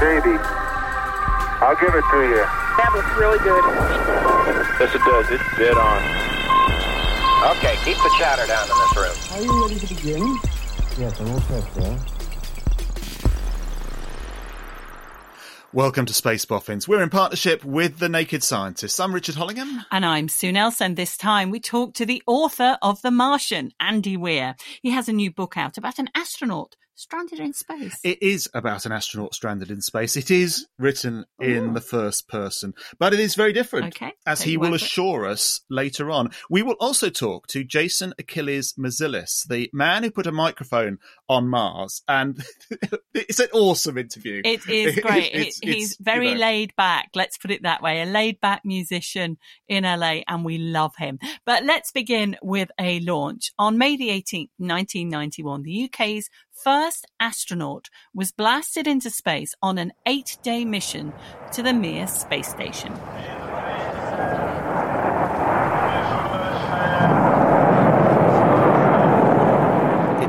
baby. I'll give it to you. That looks really good. Yes, it does. It's dead on. Okay, keep the chatter down in this room. Are you ready to begin? Yes, I'm all set, sir. Welcome to Space Boffins. We're in partnership with The Naked Scientists. I'm Richard Hollingham. And I'm Sue Nelson. This time we talk to the author of The Martian, Andy Weir. He has a new book out about an astronaut stranded in space. It is about an astronaut stranded in space. It is written in the first person, but it is very different, Okay, as he will it. assure us later on. We will also talk to Jason Achilles Mazilis, the man who put a microphone on Mars, and it's an awesome interview. It is great. It's- it's, He's you very know, laid back. Let's put it that way. A laid back musician in LA, and we love him. But let's begin with a launch. On May the 18th, 1991, the UK's first astronaut was blasted into space on an eight day mission to the Mir space station.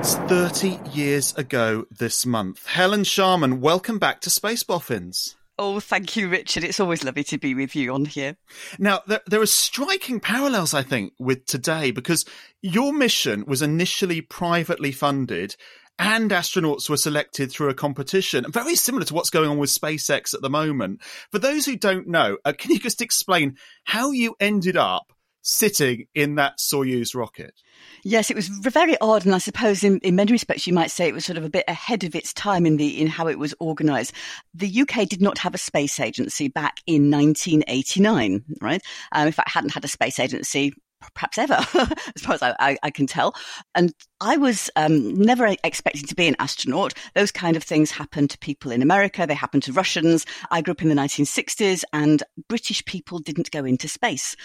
It's 30 years ago this month. Helen Sharman, welcome back to Space Boffins. Oh, thank you, Richard. It's always lovely to be with you on here. Now, there, there are striking parallels, I think, with today because your mission was initially privately funded and astronauts were selected through a competition, very similar to what's going on with SpaceX at the moment. For those who don't know, uh, can you just explain how you ended up sitting in that Soyuz rocket? Yes, it was very odd, and I suppose in, in many respects you might say it was sort of a bit ahead of its time in the in how it was organised. The UK did not have a space agency back in 1989, right? Um, in fact, hadn't had a space agency perhaps ever, as far as I, I, I can tell. And I was um, never expecting to be an astronaut. Those kind of things happen to people in America. They happen to Russians. I grew up in the 1960s, and British people didn't go into space.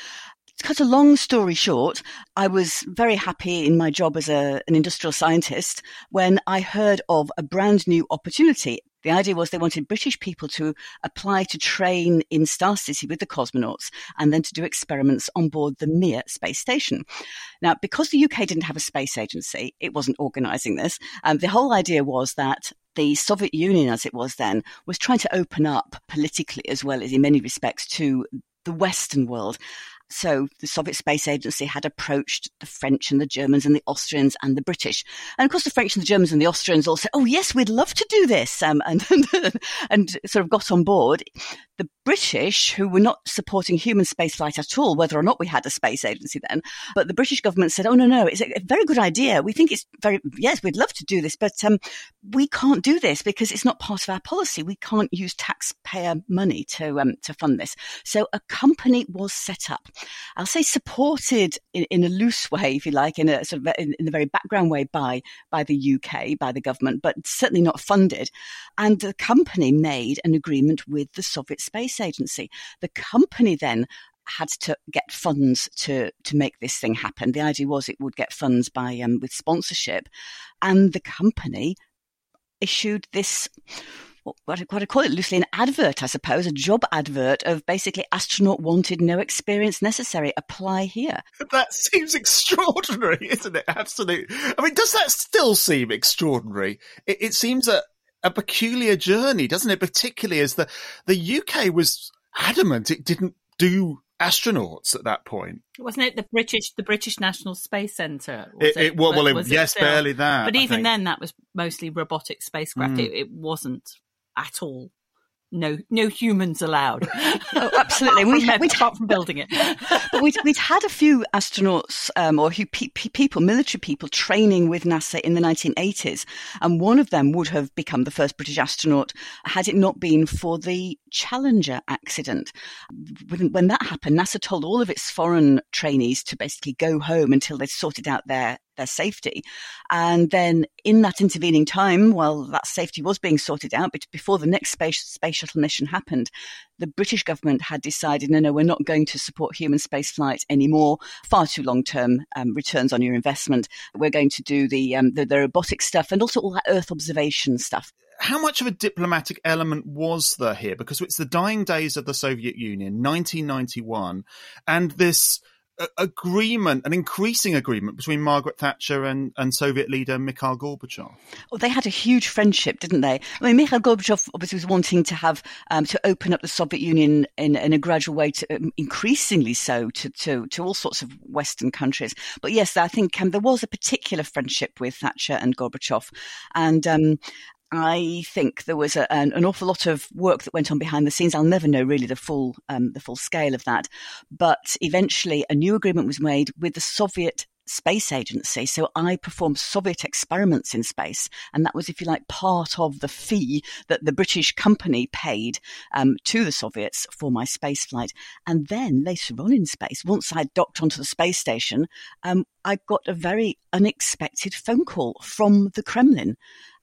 Cut a long story short, I was very happy in my job as a, an industrial scientist when I heard of a brand new opportunity. The idea was they wanted British people to apply to train in Star City with the cosmonauts and then to do experiments on board the Mir space station. Now, because the UK didn't have a space agency, it wasn't organising this. Um, the whole idea was that the Soviet Union, as it was then, was trying to open up politically as well as in many respects to the Western world. So the Soviet Space Agency had approached the French and the Germans and the Austrians and the British. And of course, the French and the Germans and the Austrians all said, oh, yes, we'd love to do this, um, and, and sort of got on board. The British, who were not supporting human spaceflight at all, whether or not we had a space agency then, but the British government said, oh, no, no, it's a very good idea. We think it's very, yes, we'd love to do this, but um, we can't do this because it's not part of our policy. We can't use taxpayer money to, um, to fund this. So a company was set up. I'll say supported in, in a loose way, if you like, in a sort of in, in a very background way by by the UK, by the government, but certainly not funded. And the company made an agreement with the Soviet Space Agency. The company then had to get funds to to make this thing happen. The idea was it would get funds by um, with sponsorship, and the company issued this what, what, I call it loosely an advert, I suppose, a job advert of basically astronaut wanted, no experience necessary. Apply here. That seems extraordinary, isn't it? Absolutely. I mean, does that still seem extraordinary? It, it seems a, a peculiar journey, doesn't it? Particularly as the, the UK was adamant it didn't do astronauts at that point. Wasn't it the British, the British National Space Centre? It- it- well, well, it- Was yes, barely that, But I even think. then, that was mostly robotic spacecraft. Mm. It, it wasn't at all no no humans allowed. Oh, absolutely. we had apart from building it. but we'd, we'd had a few astronauts um, or who, pe- people, military people, training with NASA in the 1980s, and one of them would have become the first British astronaut had it not been for the Challenger accident. When, when that happened, NASA told all of its foreign trainees to basically go home until they sorted out their their safety. And then in that intervening time, while that safety was being sorted out, but before the next space, space shuttle mission happened, the British government had decided, no, no, we're not going to support human spaceflight anymore. Far too long term um, returns on your investment. We're going to do the, um, the, the robotic stuff and also all that Earth observation stuff how much of a diplomatic element was there here? Because it's the dying days of the Soviet Union, 1991, and this agreement, an increasing agreement between Margaret Thatcher and, and Soviet leader Mikhail Gorbachev. Well, they had a huge friendship, didn't they? I mean, Mikhail Gorbachev obviously was wanting to have um, to open up the Soviet Union in, in a gradual way, to, um, increasingly so to, to, to all sorts of Western countries. But yes, I think um, there was a particular friendship with Thatcher and Gorbachev, and um, I think there was a, an, an, awful lot of work that went on behind the scenes. I'll never know really the full um, the full scale of that, but eventually a new agreement was made with the Soviet Space Agency. So I performed Soviet experiments in space, and that was, if you like, part of the fee that the British company paid um, to the Soviets for my space flight. And then later on in space, once I docked onto the space station, um, I got a very unexpected phone call from the Kremlin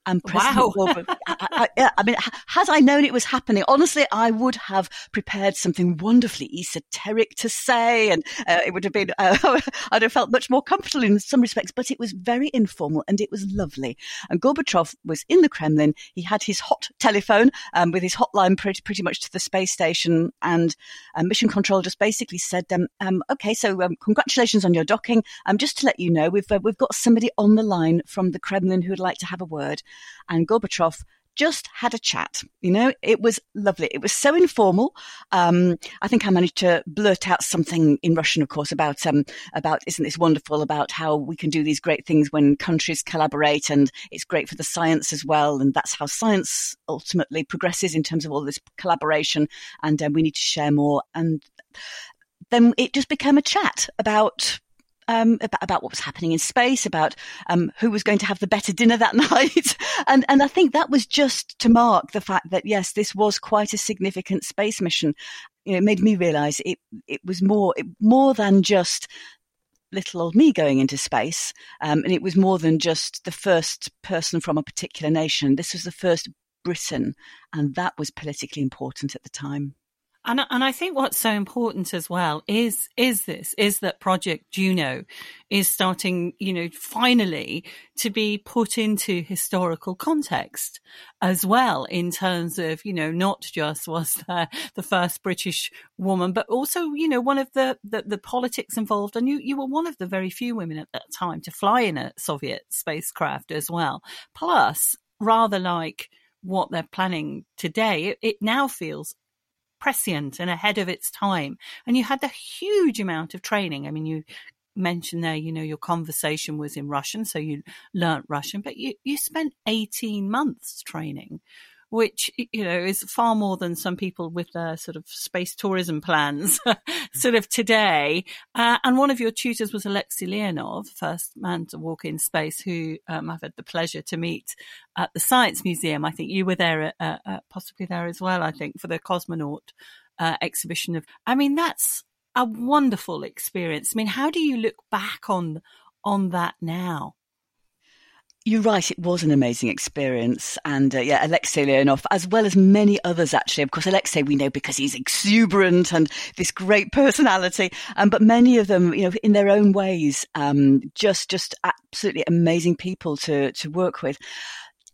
and President wow. I, I, I, mean, had I known it was happening, honestly, I would have prepared something wonderfully esoteric to say, and uh, it would have been, uh, I'd have felt much more comfortable in some respects, but it was very informal and it was lovely. And Gorbachev was in the Kremlin. He had his hot telephone um, with his hotline pretty, pretty much to the space station, and uh, mission control just basically said, um, um, okay, so um, congratulations on your docking. Um, just to let you know, we've, uh, we've got somebody on the line from the Kremlin who would like to have a word and Gorbachev just had a chat. You know, it was lovely. It was so informal. Um, I think I managed to blurt out something in Russian, of course, about um, about isn't this wonderful? About how we can do these great things when countries collaborate, and it's great for the science as well. And that's how science ultimately progresses in terms of all this collaboration. And um, we need to share more. And then it just became a chat about um, about, about, what was happening in space, about um, who was going to have the better dinner that night, and and I think that was just to mark the fact that yes, this was quite a significant space mission. You know, it made me realise it it was more it, more than just little old me going into space, um, and it was more than just the first person from a particular nation. This was the first Britain, and that was politically important at the time. And and I think what's so important as well is is this is that Project Juno is starting, you know, finally to be put into historical context as well in terms of, you know, not just was there the first British woman, but also, you know, one of the, the, the politics involved. And you, you were one of the very few women at that time to fly in a Soviet spacecraft as well. Plus, rather like what they're planning today, it, it now feels prescient and ahead of its time. And you had a huge amount of training. I mean, you mentioned there, you know, your conversation was in Russian, so you learnt Russian, but you, you spent 18 months training, which you know is far more than some people with their sort of space tourism plans sort of today. Uh, and one of your tutors was Alexei Leonov, first man to walk in space, who um, I've had the pleasure to meet at the Science Museum. I think you were there, uh, uh, possibly there as well. I think for the cosmonaut uh, exhibition of. I mean, that's a wonderful experience. I mean, how do you look back on on that now? You're right. It was an amazing experience. And uh, yeah, Alexei Leonov, as well as many others, actually. Of course, Alexei, we know because he's exuberant and this great personality. Um, but many of them, you know, in their own ways, um, just, just absolutely amazing people to, to work with.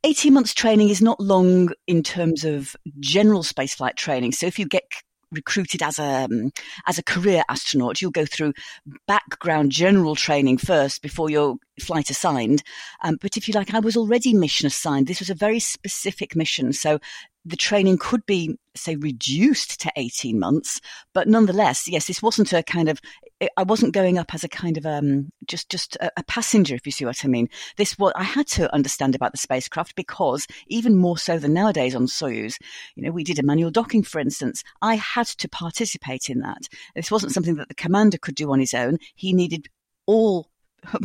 18 months training is not long in terms of general spaceflight training. So if you get recruited as a um, as a career astronaut, you'll go through background general training first before you're flight assigned. Um, but if you like, I was already mission assigned. This was a very specific mission. So the training could be, say, reduced to 18 months, but nonetheless, yes, this wasn't a kind of, I wasn't going up as a kind of, um, just, just a, a passenger, if you see what I mean. This, what I had to understand about the spacecraft because even more so than nowadays on Soyuz, you know, we did a manual docking, for instance. I had to participate in that. This wasn't something that the commander could do on his own. He needed all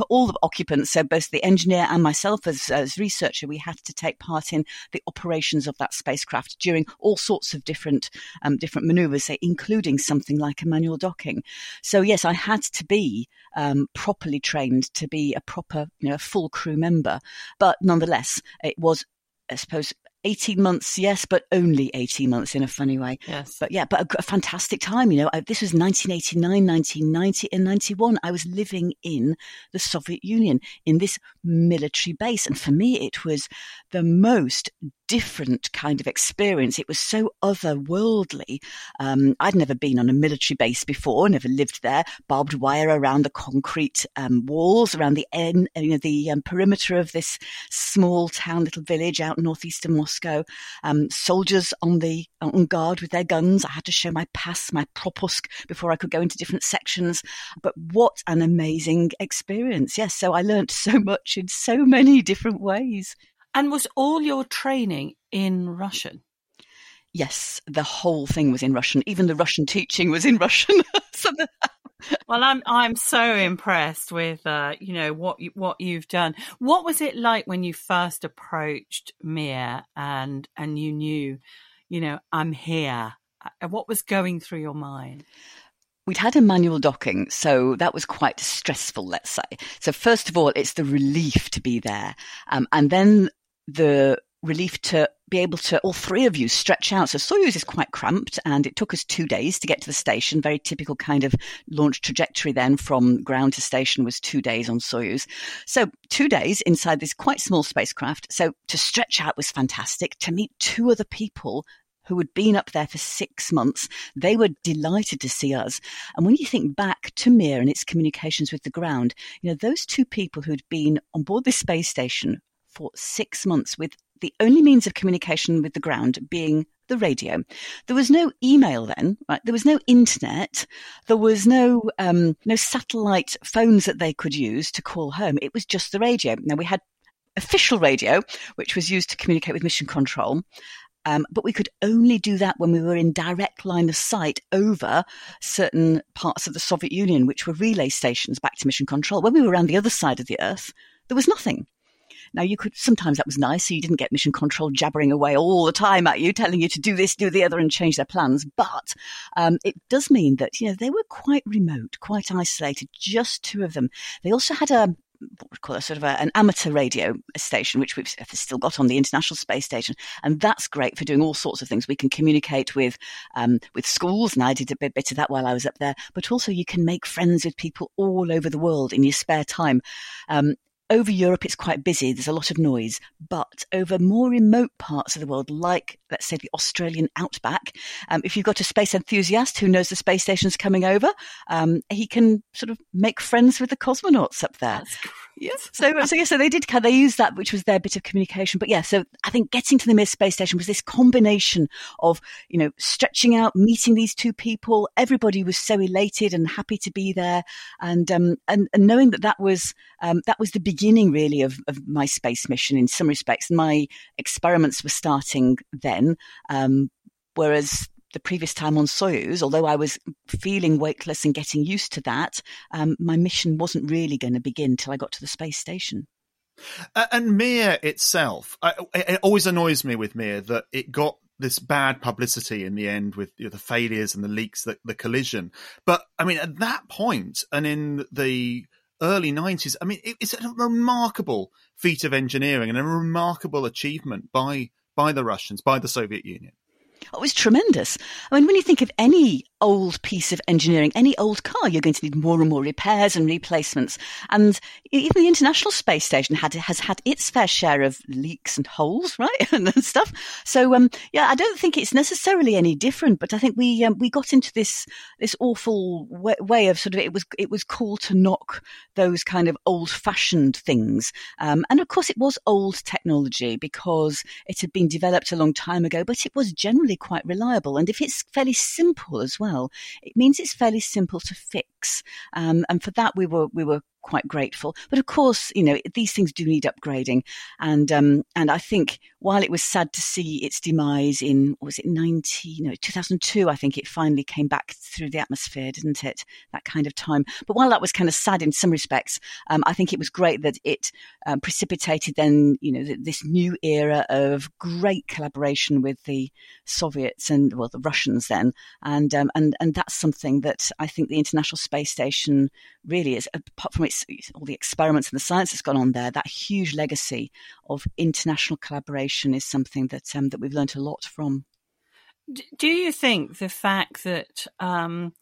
all the occupants, so both the engineer and myself as, as researcher, we had to take part in the operations of that spacecraft during all sorts of different um, different manoeuvres, say, including something like a manual docking. So yes, I had to be um, properly trained to be a proper, you know, full crew member, but nonetheless, it was I suppose 18 months, yes, but only 18 months in a funny way. Yes. But yeah, but a, a fantastic time. You know, I, this was 1989, 1990, and 91. I was living in the Soviet Union in this military base. And for me, it was the most different kind of experience. It was so otherworldly. Um, I'd never been on a military base before, never lived there. Barbed wire around the concrete um, walls, around the end, you know, the um, perimeter of this small town, little village out northeastern Moscow. Um, soldiers on the on guard with their guns. I had to show my pass, my propusk before I could go into different sections. But what an amazing experience! Yes, so I learned so much in so many different ways. And was all your training in Russian? Yes, the whole thing was in Russian. Even the Russian teaching was in Russian. so the- well, I'm I'm so impressed with uh, you know what you, what you've done. What was it like when you first approached Mir and and you knew, you know, I'm here. Uh, what was going through your mind? We'd had a manual docking, so that was quite stressful, let's say. So first of all, it's the relief to be there, um, and then the relief to be able to all three of you stretch out. So Soyuz is quite cramped, and it took us two days to get to the station. Very typical kind of launch trajectory. Then from ground to station was two days on Soyuz. So two days inside this quite small spacecraft. So to stretch out was fantastic. To meet two other people who had been up there for six months. They were delighted to see us. And when you think back to Mir and its communications with the ground, you know, those two people who'd been on board this space station for six months with the only means of communication with the ground being the radio. There was no email then, right? There was no internet. There was no um, no satellite phones that they could use to call home. It was just the radio. Now we had official radio, which was used to communicate with mission control. Um, but we could only do that when we were in direct line of sight over certain parts of the Soviet Union, which were relay stations back to mission control. When we were around the other side of the Earth, there was nothing. Now you could sometimes that was nice, so you didn't get mission control jabbering away all the time at you, telling you to do this, do the other, and change their plans. But um, it does mean that you know they were quite remote, quite isolated. Just two of them. They also had a what we call a sort of a, an amateur radio station, which we've still got on the International Space Station, and that's great for doing all sorts of things. We can communicate with um, with schools, and I did a bit, bit of that while I was up there. But also, you can make friends with people all over the world in your spare time. Um, over Europe, it's quite busy. There's a lot of noise. But over more remote parts of the world, like, let's say, the Australian outback, um, if you've got a space enthusiast who knows the space station's coming over, um, he can sort of make friends with the cosmonauts up there. Yes. So, so yeah, so they did, they used that, which was their bit of communication. But yeah, so I think getting to the Mir space station was this combination of, you know, stretching out, meeting these two people. Everybody was so elated and happy to be there. And, um, and, and knowing that that was, um, that was the beginning really of, of my space mission in some respects. My experiments were starting then. Um, whereas the previous time on Soyuz, although I was feeling weightless and getting used to that, um, my mission wasn't really going to begin till I got to the space station. Uh, and Mir itself, I, it always annoys me with Mir that it got this bad publicity in the end with you know, the failures and the leaks, the, the collision. But I mean, at that point and in the early 90s, I mean, it, it's a remarkable feat of engineering and a remarkable achievement by by the Russians, by the Soviet Union. It was tremendous. I mean, when you think of any old piece of engineering, any old car, you're going to need more and more repairs and replacements. And even the International Space Station had has had its fair share of leaks and holes, right, and stuff. So, um, yeah, I don't think it's necessarily any different, but I think we um, we got into this this awful way, way, of sort of it was it was cool to knock those kind of old fashioned things, um, and of course it was old technology because it had been developed a long time ago, but it was generally quite reliable. And if it's fairly simple as well, it means it's fairly simple to fix. Um, and for that, we were we were quite grateful. But of course, you know, these things do need upgrading. And, um, and I think while it was sad to see its demise in, was it 19, no, 2002, I think it finally came back through the atmosphere, didn't it? That kind of time. But while that was kind of sad in some respects, um, I think it was great that it um, precipitated then, you know, this new era of great collaboration with the Soviets and, well, the Russians then. And, um, and, and that's something that I think the International Space Station really is, apart from its all the experiments and the science that's gone on there, that huge legacy of international collaboration is something that um, that we've learned a lot from. Do you think the fact that um,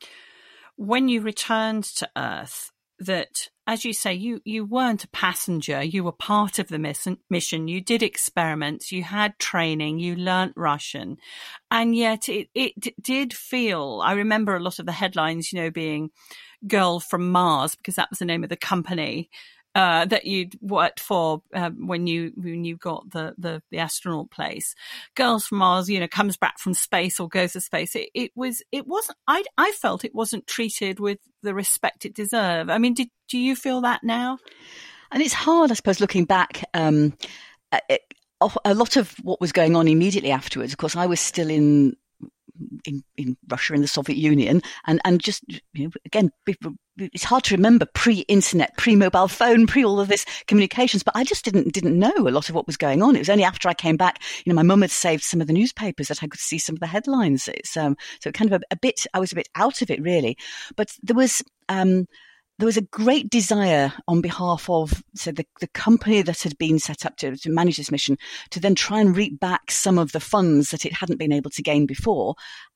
when you returned to Earth, that as you say, you you weren't a passenger, you were part of the mission. You did experiments, you had training, you learnt Russian, and yet it it did feel. I remember a lot of the headlines, you know, being girl from Mars because that was the name of the company uh, that you'd worked for um, when you when you got the, the, the astronaut place. Girls from Mars, you know, comes back from space or goes to space. It, it was it wasn't. I I felt it wasn't treated with the respect it deserved. I mean, did do you feel that now? And it's hard, I suppose, looking back. Um, it, a lot of what was going on immediately afterwards, of course, I was still in in, in Russia and the Soviet Union, and and just you know, again, it's hard to remember pre-internet, pre-mobile phone, pre all of this communications. But I just didn't didn't know a lot of what was going on. It was only after I came back, you know, my mum had saved some of the newspapers that I could see some of the headlines. It's um, so kind of a, a bit. I was a bit out of it really, but there was um there was a great desire on behalf of so the, the company that had been set up to, to manage this mission to then try and reap back some of the funds that it hadn't been able to gain before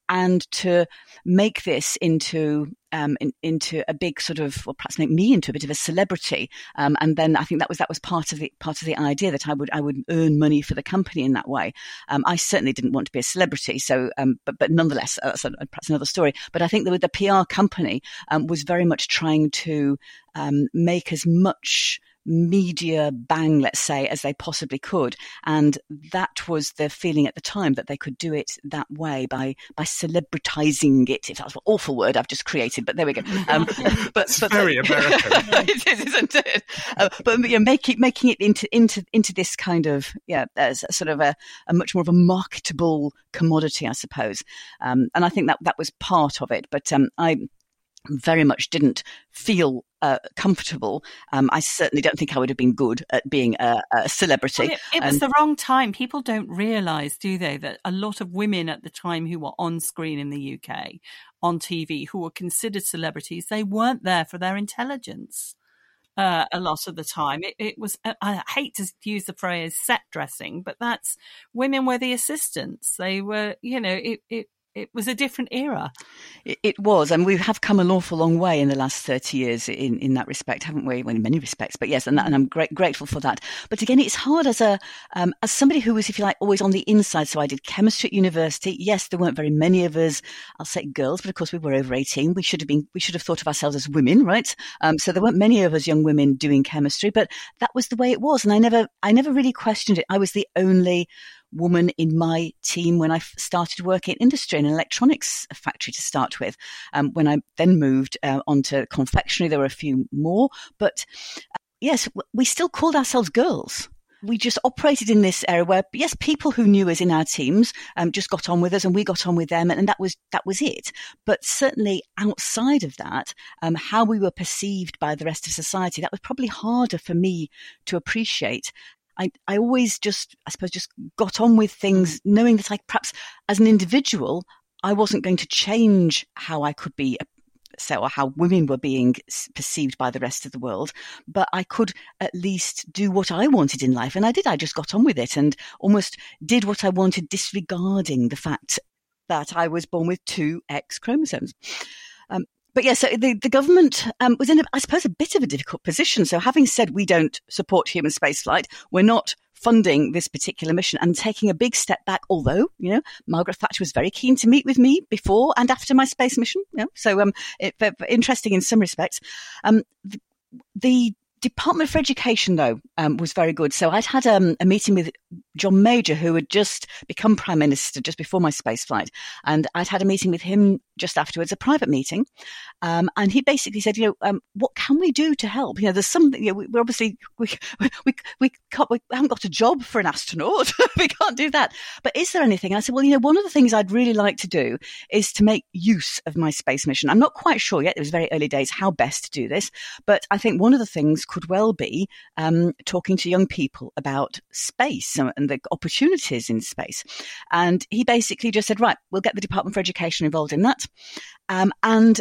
and to make this into um, in, into a big sort of, well, perhaps make me into a bit of a celebrity. Um, and then I think that was that was part of the part of the idea that I would I would earn money for the company in that way. Um, I certainly didn't want to be a celebrity, so um, but but nonetheless, uh, that's perhaps another story. But I think that the PR company um, was very much trying to um, make as much media bang, let's say, as they possibly could. And that was the feeling at the time that they could do it that way by by celebritizing it. If that's an awful word I've just created, but there we go. Um, but, it's but very American. it is, isn't it? Uh, but you know, making making it into into into this kind of yeah, as sort of a, a much more of a marketable commodity, I suppose. Um, and I think that that was part of it. But um, I very much didn't feel uh, comfortable. Um, I certainly don't think I would have been good at being a, a celebrity. Well, it, it, was um, the wrong time. People don't realise, do they, that a lot of women at the time who were on screen in the UK, on TV, who were considered celebrities, they weren't there for their intelligence. Uh, a lot of the time, it, it was. Uh, I hate to use the phrase "set dressing," but that's women were the assistants. They were, you know, it, it it was a different era. It, was, and we have come an awful long way in the last thirty years in, in that respect, haven't we? Well, in many respects, but yes, and, that, and I'm great, grateful for that. But again, it's hard as a um, as somebody who was, if you like, always on the inside. So I did chemistry at university. Yes, there weren't very many of us. I'll say girls, but of course we were over eighteen. We should have been. We should have thought of ourselves as women, right? Um, so there weren't many of us young women doing chemistry, but that was the way it was, and I never, I never really questioned it. I was the only woman in my team when I started working in industry in an electronics factory to start with. Um, when I then moved uh, onto confectionery, there were a few more, but uh, yes, we still called ourselves girls we just operated in this area where yes people who knew us in our teams um, just got on with us and we got on with them and, and, that was that was it but certainly outside of that um, how we were perceived by the rest of society that was probably harder for me to appreciate I, I always just, I suppose, just got on with things, knowing that I perhaps as an individual, I wasn't going to change how I could be so or how women were being perceived by the rest of the world, but I could at least do what I wanted in life. And I did. I just got on with it and almost did what I wanted, disregarding the fact that I was born with two X chromosomes. Um, but yeah, so the, the government um, was in, a, I suppose, a bit of a difficult position. So having said we don't support human spaceflight, we're not funding this particular mission and taking a big step back. Although, you know, Margaret Thatcher was very keen to meet with me before and after my space mission. You know, so um, it, interesting in some respects. Um, the, the Department for Education, though, um, was very good. So I'd had um, a meeting with John Major, who had just become Prime Minister just before my space flight. And I'd had a meeting with him just afterwards, a private meeting. Um, and he basically said, you know, um, what can we do to help? You know, there's something, you know, we, are obviously, we, we, we, can't, we haven't got a job for an astronaut. we can't do that. But is there anything? And I said, well, you know, one of the things I'd really like to do is to make use of my space mission. I'm not quite sure yet. It was very early days how best to do this. But I think one of the things could well be um, talking to young people about space and, and the opportunities in space. And he basically just said, right, we'll get the Department for Education involved in that. Um, and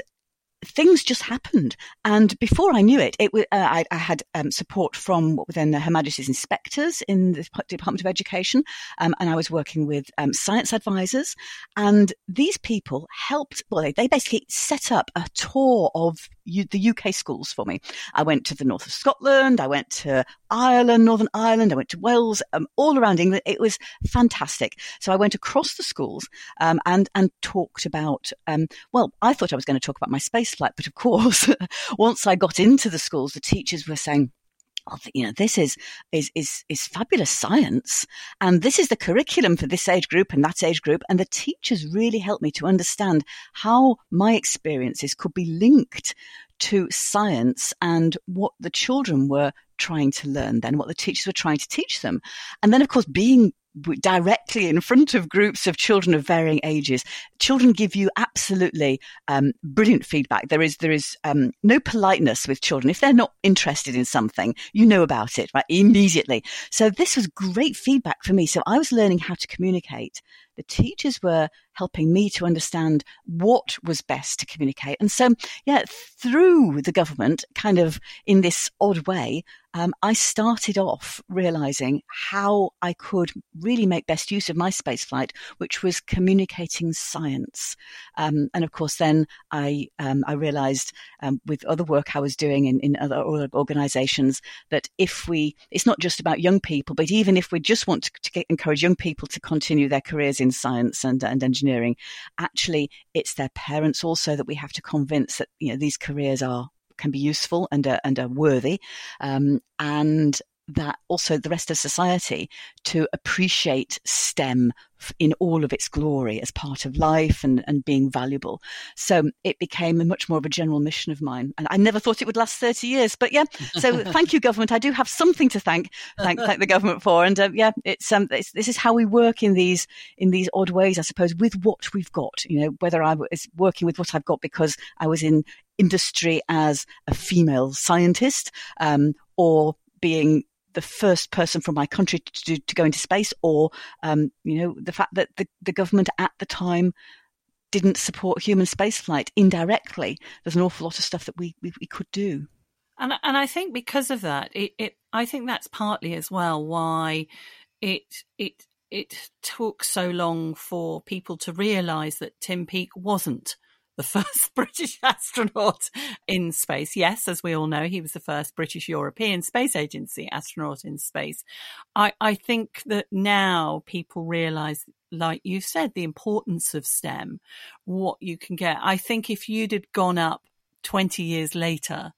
things just happened. And before I knew it, it uh, I, I, had um, support from what were then Her Majesty's inspectors in the Department of Education, um, and I was working with um, science advisors. And these people helped. Well, they, they basically set up a tour of U- the UK schools for me. I went to the north of Scotland. I went to Ireland, Northern Ireland. I went to Wales, um, all around England. It was fantastic. So I went across the schools um, and and talked about. Um, well, I thought I was going to talk about my space flight, but of course, once I got into the schools, the teachers were saying oh, you know, this is, is, is, is fabulous science. And this is the curriculum for this age group and that age group. And the teachers really helped me to understand how my experiences could be linked to science and what the children were trying to learn then, what the teachers were trying to teach them. And then, of course, being directly in front of groups of children of varying ages. Children give you absolutely um, brilliant feedback. There is there is um, no politeness with children. If they're not interested in something, you know about it right immediately. So this was great feedback for me. So I was learning how to communicate. The teachers were helping me to understand what was best to communicate. And so, yeah, through the government, kind of in this odd way, um, I started off realizing how I could really make best use of my spaceflight, which was communicating science. Um, and of course, then I um, I realized um, with other work I was doing in, in other organizations that if we, it's not just about young people, but even if we just want to, to get, encourage young people to continue their careers in science and, and engineering, actually, it's their parents also that we have to convince that you know these careers are can be useful and are, and are worthy. Um, and that also the rest of society to appreciate STEM in all of its glory as part of life and, and being valuable. So it became a much more of a general mission of mine. And I never thought it would last 30 years, but yeah. So thank you, government. I do have something to thank, thank, thank the government for. And uh, yeah, it's, um, it's, this is how we work in these, in these odd ways, I suppose, with what we've got, you know, whether I was working with what I've got because I was in industry as a female scientist, um, or being the first person from my country to, to go into space, or um, you know the fact that the, the government at the time didn't support human spaceflight indirectly. There's an awful lot of stuff that we we, we could do. And and I think because of that, it, it I think that's partly as well why it it it took so long for people to realise that Tim Peake wasn't the first British astronaut in space. Yes, as we all know, he was the first British European Space Agency astronaut in space. I, I think that now people realize, like you said, the importance of STEM, what you can get. I think if you'd had gone up 20 years later,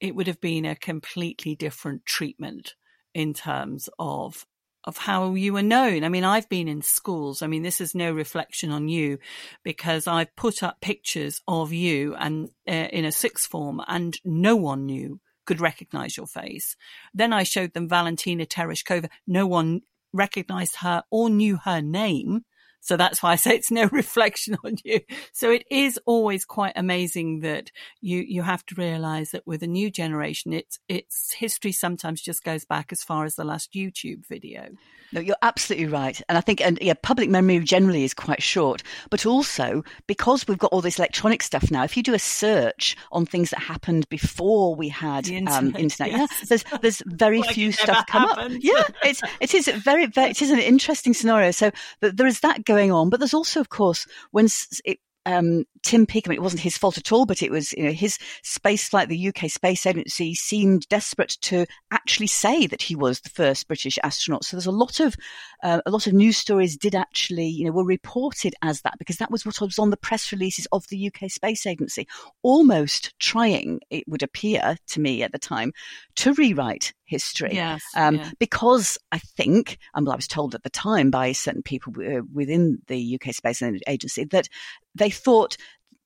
it would have been a completely different treatment in terms of of how you were known. I mean, I've been in schools. I mean, this is no reflection on you because I've put up pictures of you and uh, in a sixth form and no one knew could recognize your face. Then I showed them Valentina Tereshkova. No one recognized her or knew her name. So that's why I say it's no reflection on you. So it is always quite amazing that you, you have to realize that with a new generation, it's, it's history sometimes just goes back as far as the last YouTube video. No, you're absolutely right. And I think, and yeah, public memory generally is quite short, but also because we've got all this electronic stuff now, if you do a search on things that happened before we had internet, um, internet yes. yeah, there's, there's very few stuff come happened. up. Yeah. It's, it is very, very, it is an interesting scenario. So there is that going going on. But there's also, of course, when it, um, Tim Peake, I mean, it wasn't his fault at all, but it was, you know, his space flight, the UK Space Agency seemed desperate to actually say that he was the first British astronaut. So there's a lot of, uh, a lot of news stories did actually, you know, were reported as that because that was what was on the press releases of the UK Space Agency, almost trying, it would appear to me at the time, to rewrite history. Yes, um, yeah. Because I think, and well, I was told at the time by certain people uh, within the UK Space Agency that they thought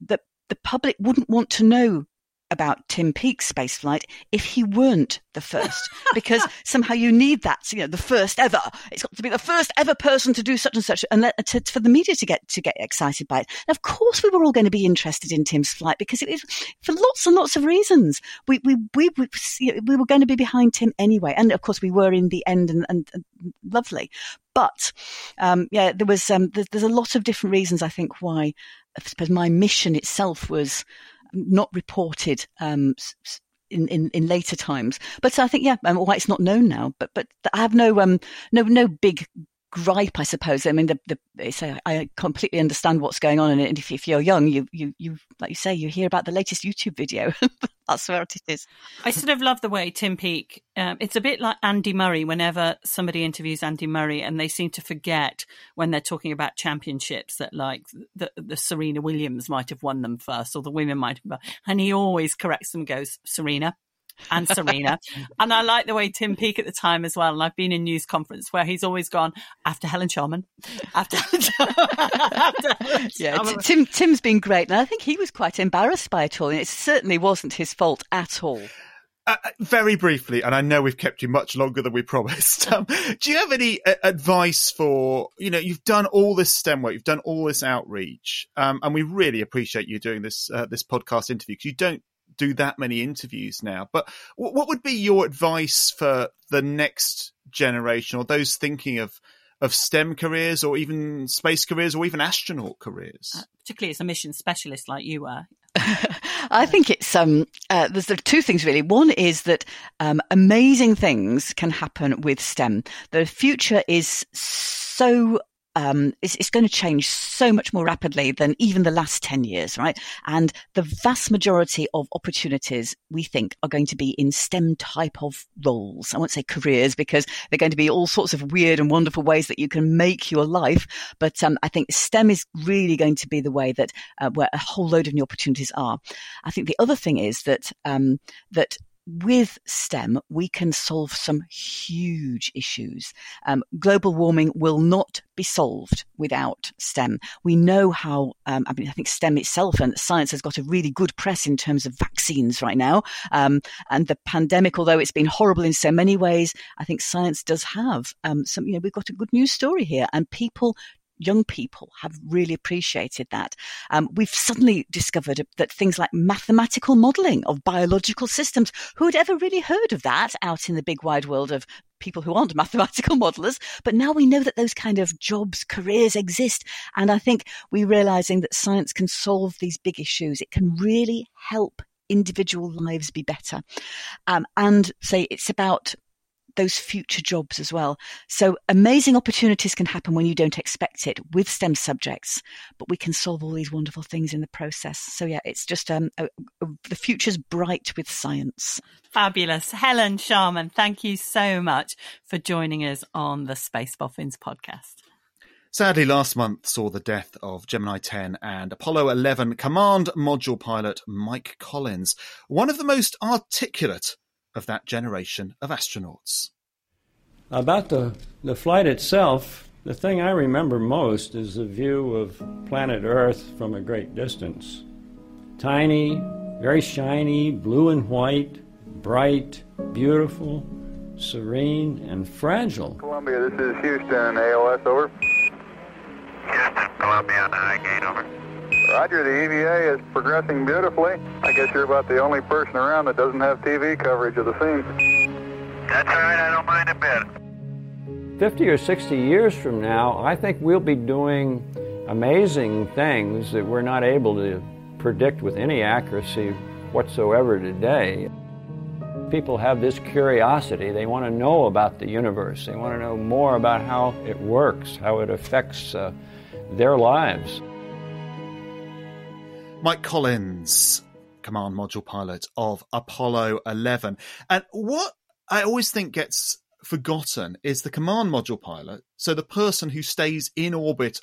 that the public wouldn't want to know about Tim Peake's spaceflight if he weren't the first, because somehow you need that, you know, the first ever. It's got to be the first ever person to do such and such, and let, to, for the media to get to get excited by it. And of course, we were all going to be interested in Tim's flight because it was for lots and lots of reasons. We we we we, we were going to be behind Tim anyway, and of course, we were in the end, and, and, and lovely. But um, yeah, there was um, there's, there's a lot of different reasons I think why I suppose my mission itself was not reported um, in, in, in later times. But I think, yeah, um, why it's not known now. But but I have no um no no big gripe, I suppose. I mean, the, the, they say I completely understand what's going on, and if, if you're young, you, you, you, like you say, you hear about the latest YouTube video. That's where it is. I sort of love the way Tim Peake. Um, it's a bit like Andy Murray. Whenever somebody interviews Andy Murray, and they seem to forget when they're talking about championships that, like the, the Serena Williams might have won them first, or the women might have, and he always corrects them. Goes Serena, and Serena. and I like the way Tim Peake at the time as well. And I've been in news conference where he's always gone after Helen Sharman, after, after Helen yeah, t- Tim Tim's been great, and I think he was quite embarrassed by it all. And it certainly wasn't his fault at all. Uh, uh very briefly, and I know we've kept you much longer than we promised. Um, do you have any uh, advice for you know you've done all this STEM work, you've done all this outreach, um, and we really appreciate you doing this uh, this podcast interview because you don't do that many interviews now. But what would be your advice for the next generation or those thinking of of STEM careers or even space careers or even astronaut careers? Uh, particularly as a mission specialist like you were. I think it's um, uh, there's two things really. One is that um, amazing things can happen with STEM. The future is so um, it's, going to change so much more rapidly than even the last 10 years, right? And the vast majority of opportunities we think are going to be in STEM type of roles. I won't say careers because they're going to be all sorts of weird and wonderful ways that you can make your life. But um, I think STEM is really going to be the way that uh, where a whole load of new opportunities are. I think the other thing is that um, that with STEM, we can solve some huge issues. Um, global warming will not be solved without STEM. We know how, um, I mean, I think STEM itself and science has got a really good press in terms of vaccines right now. Um, and the pandemic, although it's been horrible in so many ways, I think science does have um, some, you know, we've got a good news story here and people young people have really appreciated that. Um, we've suddenly discovered that things like mathematical modeling of biological systems, who had ever really heard of that out in the big wide world of people who aren't mathematical modelers. But now we know that those kind of jobs, careers exist. And I think we're realizing that science can solve these big issues. It can really help individual lives be better. Um, and say it's about those future jobs as well. So amazing opportunities can happen when you don't expect it with STEM subjects, but we can solve all these wonderful things in the process. So yeah, it's just um, a, a, the future's bright with science. Fabulous. Helen Sharman, thank you so much for joining us on the Space Boffins podcast. Sadly, last month saw the death of Gemini 10 and Apollo 11 command module pilot Mike Collins, one of the most articulate of that generation of astronauts. About the, the flight itself, the thing I remember most is the view of planet Earth from a great distance. Tiny, very shiny, blue and white, bright, beautiful, serene, and fragile. Columbia, this is Houston, AOS, over. Houston, Columbia, high gain, over. Roger, the EVA is progressing beautifully. I guess you're about the only person around that doesn't have TV coverage of the scene. That's all right, I don't mind a bit. 50 or 60 years from now, I think we'll be doing amazing things that we're not able to predict with any accuracy whatsoever today. People have this curiosity. They want to know about the universe. They want to know more about how it works, how it affects uh, their lives. Mike Collins, command module pilot of Apollo 11. And what I always think gets forgotten is the command module pilot. So the person who stays in orbit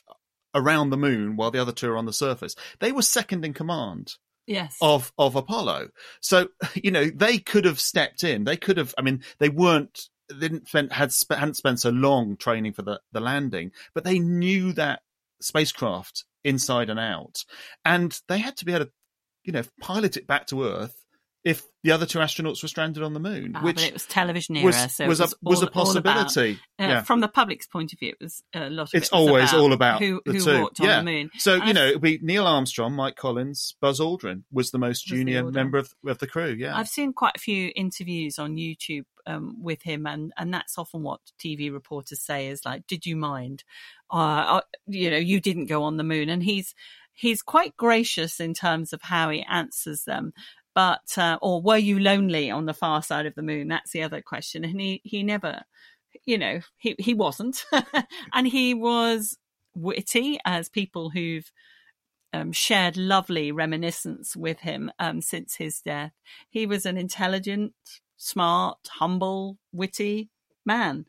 around the moon while the other two are on the surface. They were second in command Yes. of of Apollo. So you know they could have stepped in. They could have. I mean, they weren't. They didn't spend had hadn't spent so long training for the the landing, but they knew that spacecraft inside and out, and they had to be able to, you know, pilot it back to Earth if the other two astronauts were stranded on the moon, Ah, which but it was television era, was so it was, was a was a all about- possibility. Uh, yeah. From the public's point of view, it was a lot of It's it always all about who, the who walked on the moon. So you know, it'd be Neil Armstrong, Mike Collins, Buzz Aldrin was the most the junior order. member of, of the crew. Yeah, I've seen quite a few interviews on YouTube um, with him, and, and that's often what TV reporters say is like, "Did you mind? Uh, uh, you know, you didn't go on the moon," and he's he's quite gracious in terms of how he answers them. But uh, or were you lonely on the far side of the moon? That's the other question, and he he never, you know, he he wasn't, and he was witty as people who've um, shared lovely reminiscence with him um, since his death. He was an intelligent, smart, humble, witty man.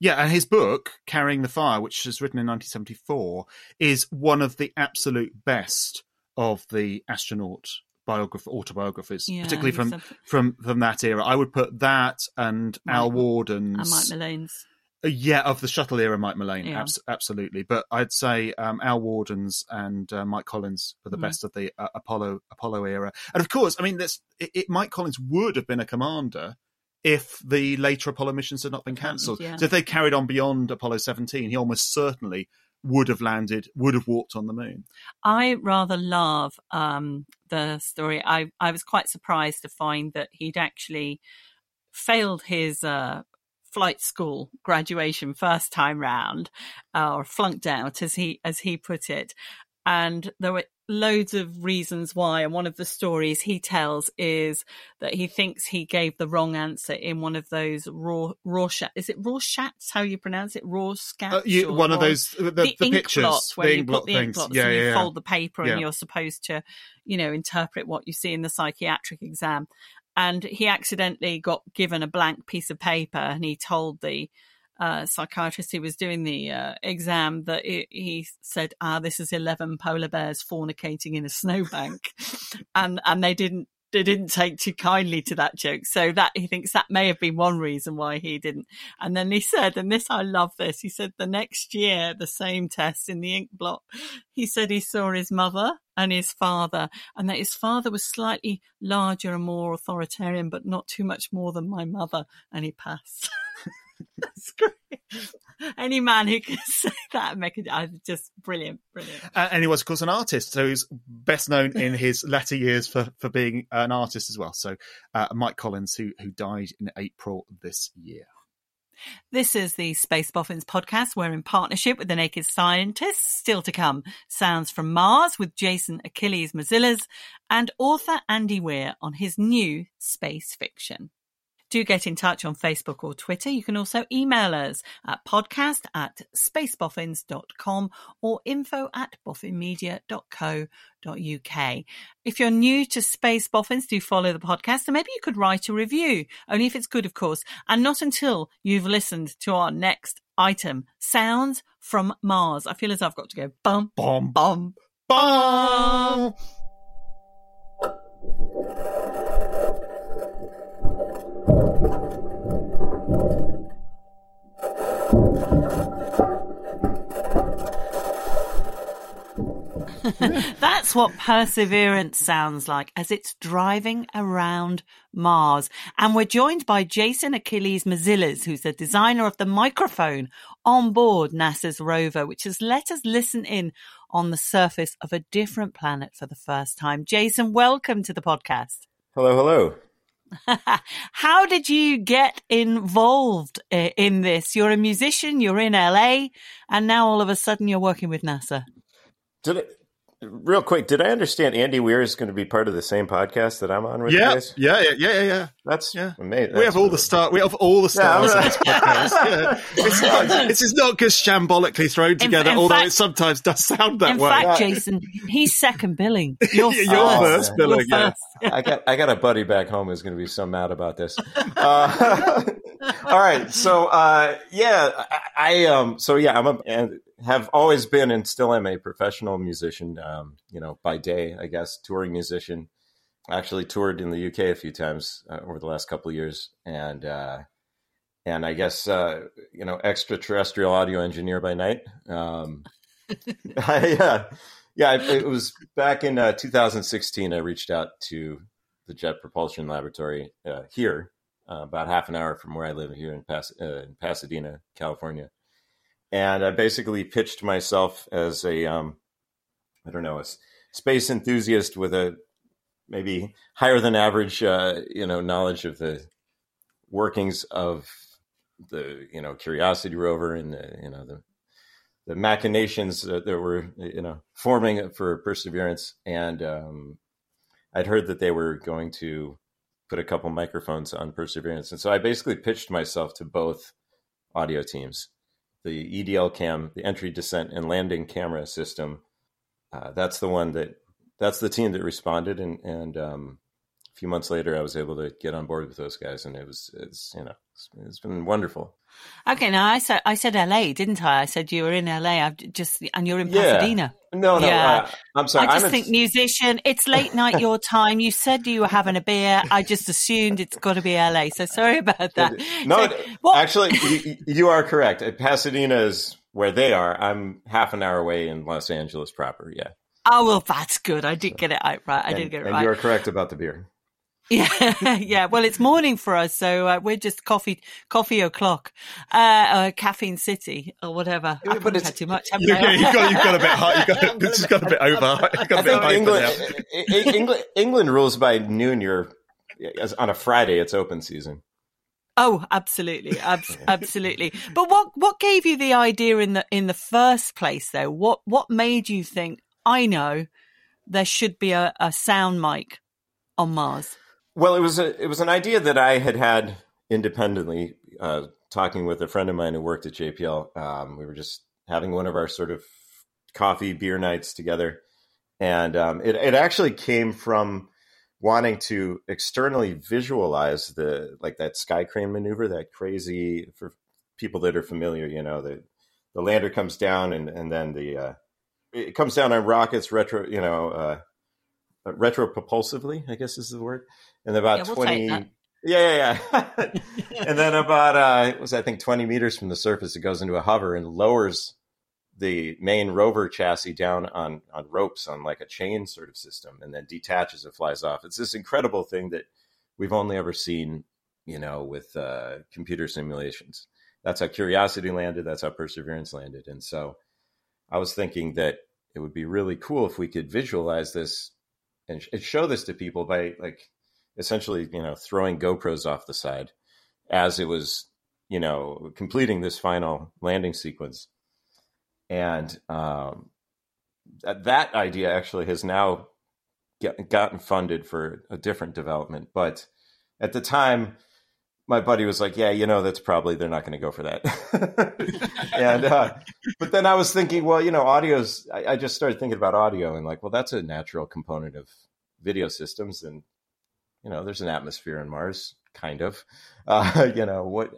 Yeah, and his book "Carrying the Fire," which was written in 1974, is one of the absolute best of the astronaut biography autobiographies, Yeah, particularly from a- from from that era. I would put that and Al Mike- Worden's And Mike Malone's. Uh, Yeah, of the shuttle era, Mike Mullane, Yeah. abs- absolutely. But I'd say um, Al Wordens and uh, Mike Collins were the Mm. best of the uh, Apollo Apollo era. And of course, I mean, this it, it, Mike Collins would have been a commander if the later Apollo missions had not been cancelled. yeah. So if they carried on beyond Apollo 17, he almost certainly would have landed, would have walked on the moon. I rather love um, the story. I, I was quite surprised to find that he'd actually failed his uh, flight school graduation first time round, uh, or flunked out, as he as he put it. And there were loads of reasons why. And one of the stories he tells is that he thinks he gave the wrong answer in one of those raw Rorschach. Is it Rorschachs? How you pronounce it? Rorschach. Uh, you, one of those the, the, ink pictures, where the you put the things. ink yeah, and yeah, you yeah. fold the paper and you're supposed to, you know, interpret what you see in the psychiatric exam. And he accidentally got given a blank piece of paper and he told the uh, psychiatrist who was doing the uh, exam that it, he said, "Ah, this is eleven polar bears fornicating in a snowbank," and and they didn't they didn't take too kindly to that joke. So that he thinks that may have been one reason why he didn't. And then he said, and this I love this. He said the next year, the same test in the ink blot, he said he saw his mother and his father, and that his father was slightly larger and more authoritarian, but not too much more than my mother, and he passed. That's great. Any man who can say that and make it uh, just brilliant, brilliant. Uh, and he was, of course, an artist. So he's best known in his latter years for, for being an artist as well. So uh, Mike Collins, who who died in April this year. This is the Space Boffins podcast. We're in partnership with the Naked Scientists. Still to come, Sounds from Mars with Jason Achilles Mazillas and author Andy Weir on his new space fiction. Do get in touch on Facebook or Twitter. You can also email us at podcast at spaceboffins.com or info at boffinmedia.co.uk. If you're new to Space Boffins, do follow the podcast and maybe you could write a review, only if it's good, of course, and not until you've listened to our next item, Sounds from Mars. I feel as I've got to go bum, Bomb. bum, Bum. That's what perseverance sounds like as it's driving around Mars. And we're joined by Jason Achilles Mazillas, who's the designer of the microphone on board NASA's rover, which has let us listen in on the surface of a different planet for the first time. Jason, welcome to the podcast. Hello, hello. How did you get involved uh, in this? You're a musician, you're in LA, and now all of a sudden you're working with NASA. Did it? Real quick, did I understand Andy Weir is going to be part of the same podcast that I'm on with Yeah, you guys? yeah, yeah, yeah, yeah. That's Yeah. amazing. we have all the star. We have all the stars Yeah, of this podcast. Yeah. It's not. This is not just shambolically thrown together. in although fact- it sometimes does sound that In way. In fact, Jason, he's second billing. You're Yeah, first. you're first. Billing. You're Yeah. I got I got a buddy back home who's going to be so mad about this. Uh, all right, so uh, yeah, I, I um, so yeah, I'm a and have always been and still am a professional musician. Um, you know, by day, I guess, touring musician. Actually, toured in the UK a few times uh, over the last couple of years, and uh, and I guess uh, you know, extraterrestrial audio engineer by night. Um, I, uh, yeah, it, it was back in uh, 2016. I reached out to the Jet Propulsion Laboratory uh, here, about half an hour from where I live here in, Pas- in Pasadena, California, and I basically pitched myself as a, um, I don't know, a space enthusiast with a maybe higher than average, uh, you know, knowledge of the workings of the, you know, Curiosity rover and the, you know, the the machinations that, that were you know forming for perseverance. And um, i'd heard that they were going to put a couple microphones on perseverance. And so i basically pitched myself to both audio teams the edl cam the entry descent and landing camera system. Uh, that's the one that that's the team that responded and and um, few months later i was able to get on board with those guys and it was it's you know it's, it's been wonderful Okay, now I said I said LA, didn't I? I said you were in LA. I've just and you're in Yeah. Pasadena. no no Yeah. uh, i'm sorry I just I'm think in- musician. It's late night your time. You said you were having a beer. I just assumed it's got to be LA. So sorry about that. No, So, actually, you, you are correct. Uh, Pasadena is where they are. I'm half an hour away in Los Angeles proper. Yeah, Oh well, that's good. I did get it right. I and, did get it and right. you are correct about the beer. Yeah, yeah. Well, it's morning for us, so uh, we're just coffee, coffee o'clock, uh, uh, caffeine city or whatever. I but it's- had too much. haven't You, I? you got, you got a bit high. You got, this has got a bit over. You got I a bit think England, now. England, England rules by noon. You're as- on a Friday. It's open season. Oh, absolutely, Abs- absolutely. But what what gave you the idea in the in the first place, though? What what made you think? I know there should be a, a sound mic on Mars. Well, it was a it was an idea that I had had independently. Uh, talking with a friend of mine who worked at JPL, um, we were just having one of our sort of coffee beer nights together, and um, it it actually came from wanting to externally visualize the like that sky crane maneuver, that crazy for people that are familiar, you know, the the lander comes down and and then the uh, it comes down on rockets retro, you know. Uh, propulsively, I guess is the word. And about Yeah, we'll 20, yeah, yeah, yeah. and then about, uh, it was, I think 20 meters from the surface, it goes into a hover and lowers the main rover chassis down on, on ropes on like a chain sort of system and then detaches and flies off. It's this incredible thing that we've only ever seen, you know, with, uh, computer simulations. That's how Curiosity landed. That's how Perseverance landed. And so I was thinking that it would be really cool if we could visualize this and sh- and show this to people by like essentially you know throwing GoPros off the side as it was you know completing this final landing sequence. And um, that, idea actually has now get, gotten funded for a different development. But at the time my buddy was like yeah you know that's probably they're not going to go for that. And uh, but then i was thinking well you know audio's I, I just started thinking about audio and like well that's a natural component of video systems and you know there's an atmosphere on mars kind of. Uh, you know what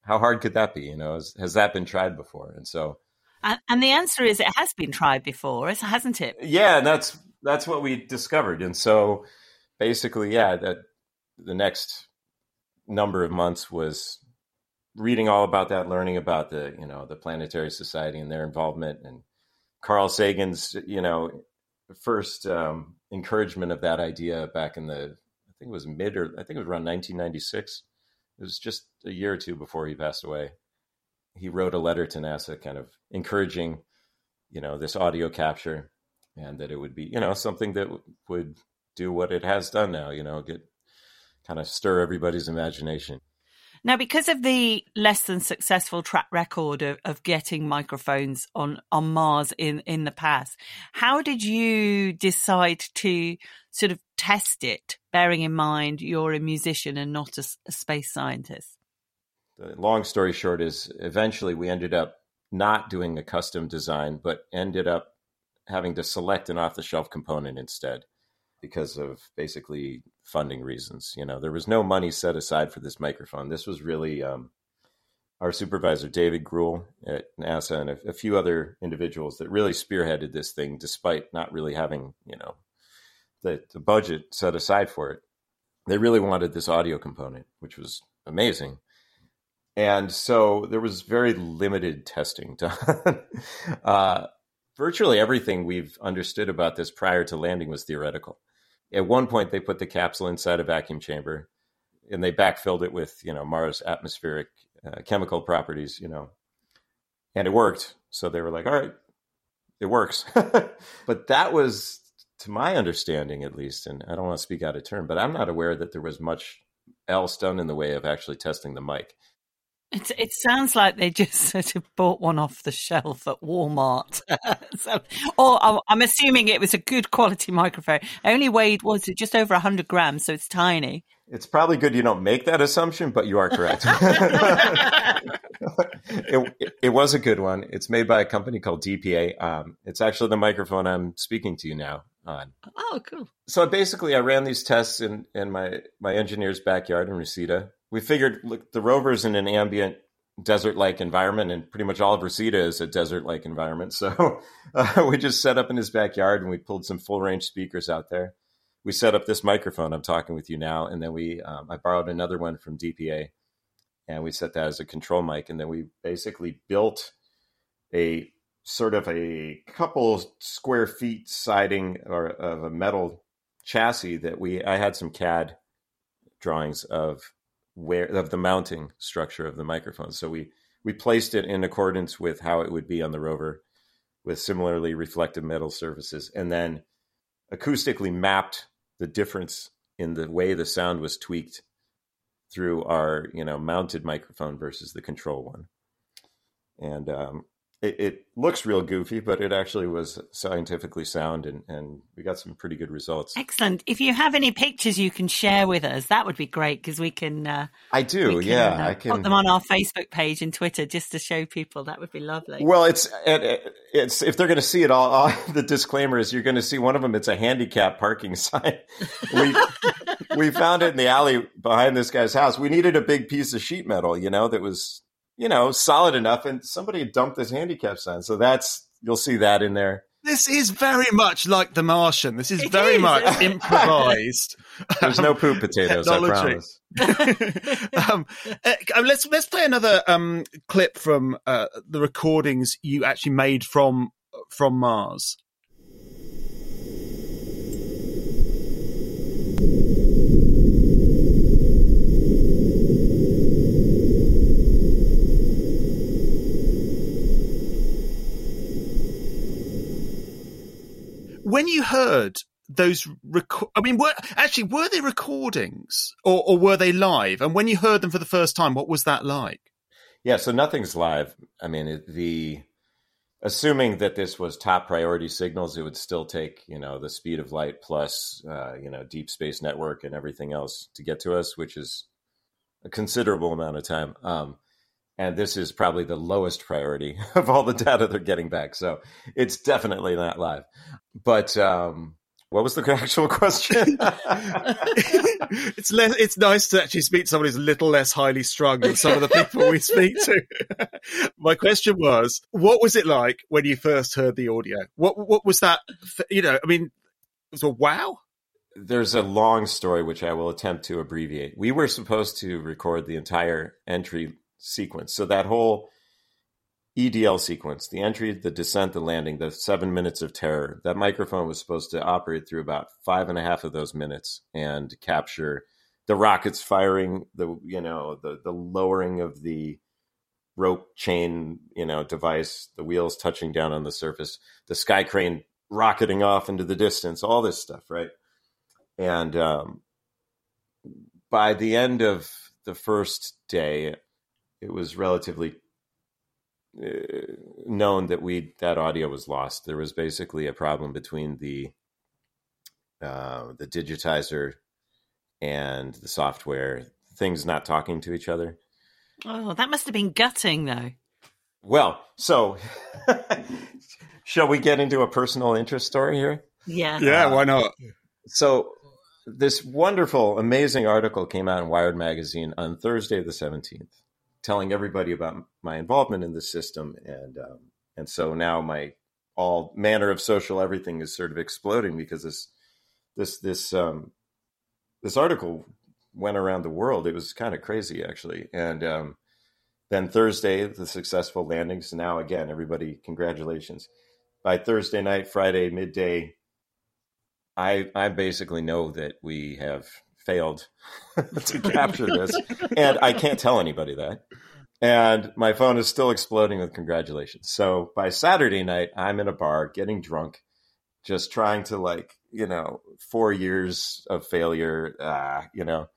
how hard could that be you know has, has that been tried before? And so And, and the answer is it has been tried before, hasn't it? yeah and that's that's what we discovered. And so basically yeah that the next number of months was reading all about that learning about the you know the planetary society and their involvement. And carl sagan's you know first um, encouragement of that idea back in the think it was mid or i think it was around 1996 it was just a year or two before he passed away. He wrote a letter to nasa kind of encouraging you know this audio capture and that it would be you know something that w- would do what it has done now you know get kind of stir everybody's imagination Now, because of the less than successful track record of, of getting microphones on, on Mars in, in the past, how did you decide to sort of test it, bearing in mind you're a musician and not a, a space scientist? The long story short is eventually we ended up not doing a custom design, but ended up having to select an off the shelf component instead because of basically funding reasons. You know, there was no money set aside for this microphone. This was really um, our supervisor, David Gruel at NASA, and a, a, few other individuals that really spearheaded this thing, despite not really having, you know, the, the budget set aside for it. They really wanted this audio component, which was amazing. And so there was very limited testing done. uh, virtually everything we've understood about this prior to landing was theoretical. At one point, they put the capsule inside a vacuum chamber, and they backfilled it with you know Mars atmospheric uh, chemical properties, you know, and it worked. So they were like, "All right, it works." but that was, to my understanding, at least, and I don't want to speak out of turn, but I'm not aware that there was much else done in the way of actually testing the mic. It, it sounds like they just sort of bought one off the shelf at Walmart. so, or I'm assuming it was a good quality microphone. Only weighed was it just over 100 grams, so it's tiny. It's probably good you don't make that assumption, but you are correct. it, it, it, was a good one. It's made by a company called DPA. Um, it's actually the microphone I'm speaking to you now on. Oh, cool. So basically, I ran these tests in, in my, my engineer's backyard in Reseda we figured look, the rover's in an ambient desert-like environment, and pretty much all of Reseda is a desert-like environment. So uh, we just set up in his backyard, and we pulled some full-range speakers out there. We set up this microphone I'm talking with you now, and then we um, I borrowed another one from DPA, and we set that as a control mic, and then we basically built a sort of a couple square feet siding or of a metal chassis that we I had some CAD drawings of where of the mounting structure of the microphone. So we we placed it in accordance with how it would be on the rover, with similarly reflective metal surfaces, and then acoustically mapped the difference in the way the sound was tweaked through our you know mounted microphone versus the control one. And um, it, it, looks real goofy, but it actually was scientifically sound, and, and we got some pretty good results. Excellent. If you have any pictures you can share with us, that would be great because we can. Uh, I do, can, yeah. Uh, I can put them on our Facebook page and Twitter just to show people. That would be lovely. Well, it's it's if they're going to see it, all, all the disclaimer is you're going to see one of them. It's a handicap parking sign. we we found it in the alley behind this guy's house. We needed a big piece of sheet metal, you know, that was you know, solid enough. And somebody dumped this handicap sign. So that's, you'll see that in there. This is very much like The Martian. This is it very is. much improvised. There's no poop potatoes, I promise. um, uh, let's let's play another um, clip from uh, the recordings you actually made from from Mars. When you heard those reco- I mean, were actually were they recordings or, or were they live? And when you heard them for the first time, what was that like? Yeah, so nothing's live. I mean, the assuming that this was top priority signals, it would still take you know the speed of light plus uh, you know deep space network and everything else to get to us, which is a considerable amount of time. Um, and this is probably the lowest priority of all the data they're getting back. So it's definitely not live. But um, what was the actual question? it's less. It's nice to actually speak to somebody who's a little less highly strung than some of the people we speak to. My question was, what was it like when you first heard the audio? What What was that? You know, I mean, it was a wow. There's a long story which I will attempt to abbreviate. We were supposed to record the entire entry sequence. So that whole EDL sequence, the entry, the descent, the landing, the seven minutes of terror, that microphone was supposed to operate through about five and a half of those minutes and capture the rockets firing, the you know, the the lowering of the rope chain, you know, device, the wheels touching down on the surface, the sky crane rocketing off into the distance, all this stuff, right? And um, by the end of the first day, it was relatively uh, known that we that audio was lost. There was basically a problem between the uh, the digitizer and the software, things not talking to each other. Oh, that must have been gutting, though. Well, so shall we get into a personal interest story here? Yeah. Yeah, why not? So, this wonderful, amazing article came out in Wired magazine on Thursday, the seventeenth, telling everybody about my involvement in the system, and um, and so now my all manner of social everything is sort of exploding because this this this um, this article went around the world. It was kind of crazy, actually, and um, then Thursday, the successful landings. Now again, everybody, congratulations! By Thursday night, Friday midday, I I basically know that we have failed to capture this, and I can't tell anybody that. And my phone is still exploding with congratulations. So by Saturday night, I'm in a bar getting drunk, just trying to like you know four years of failure, uh, you know.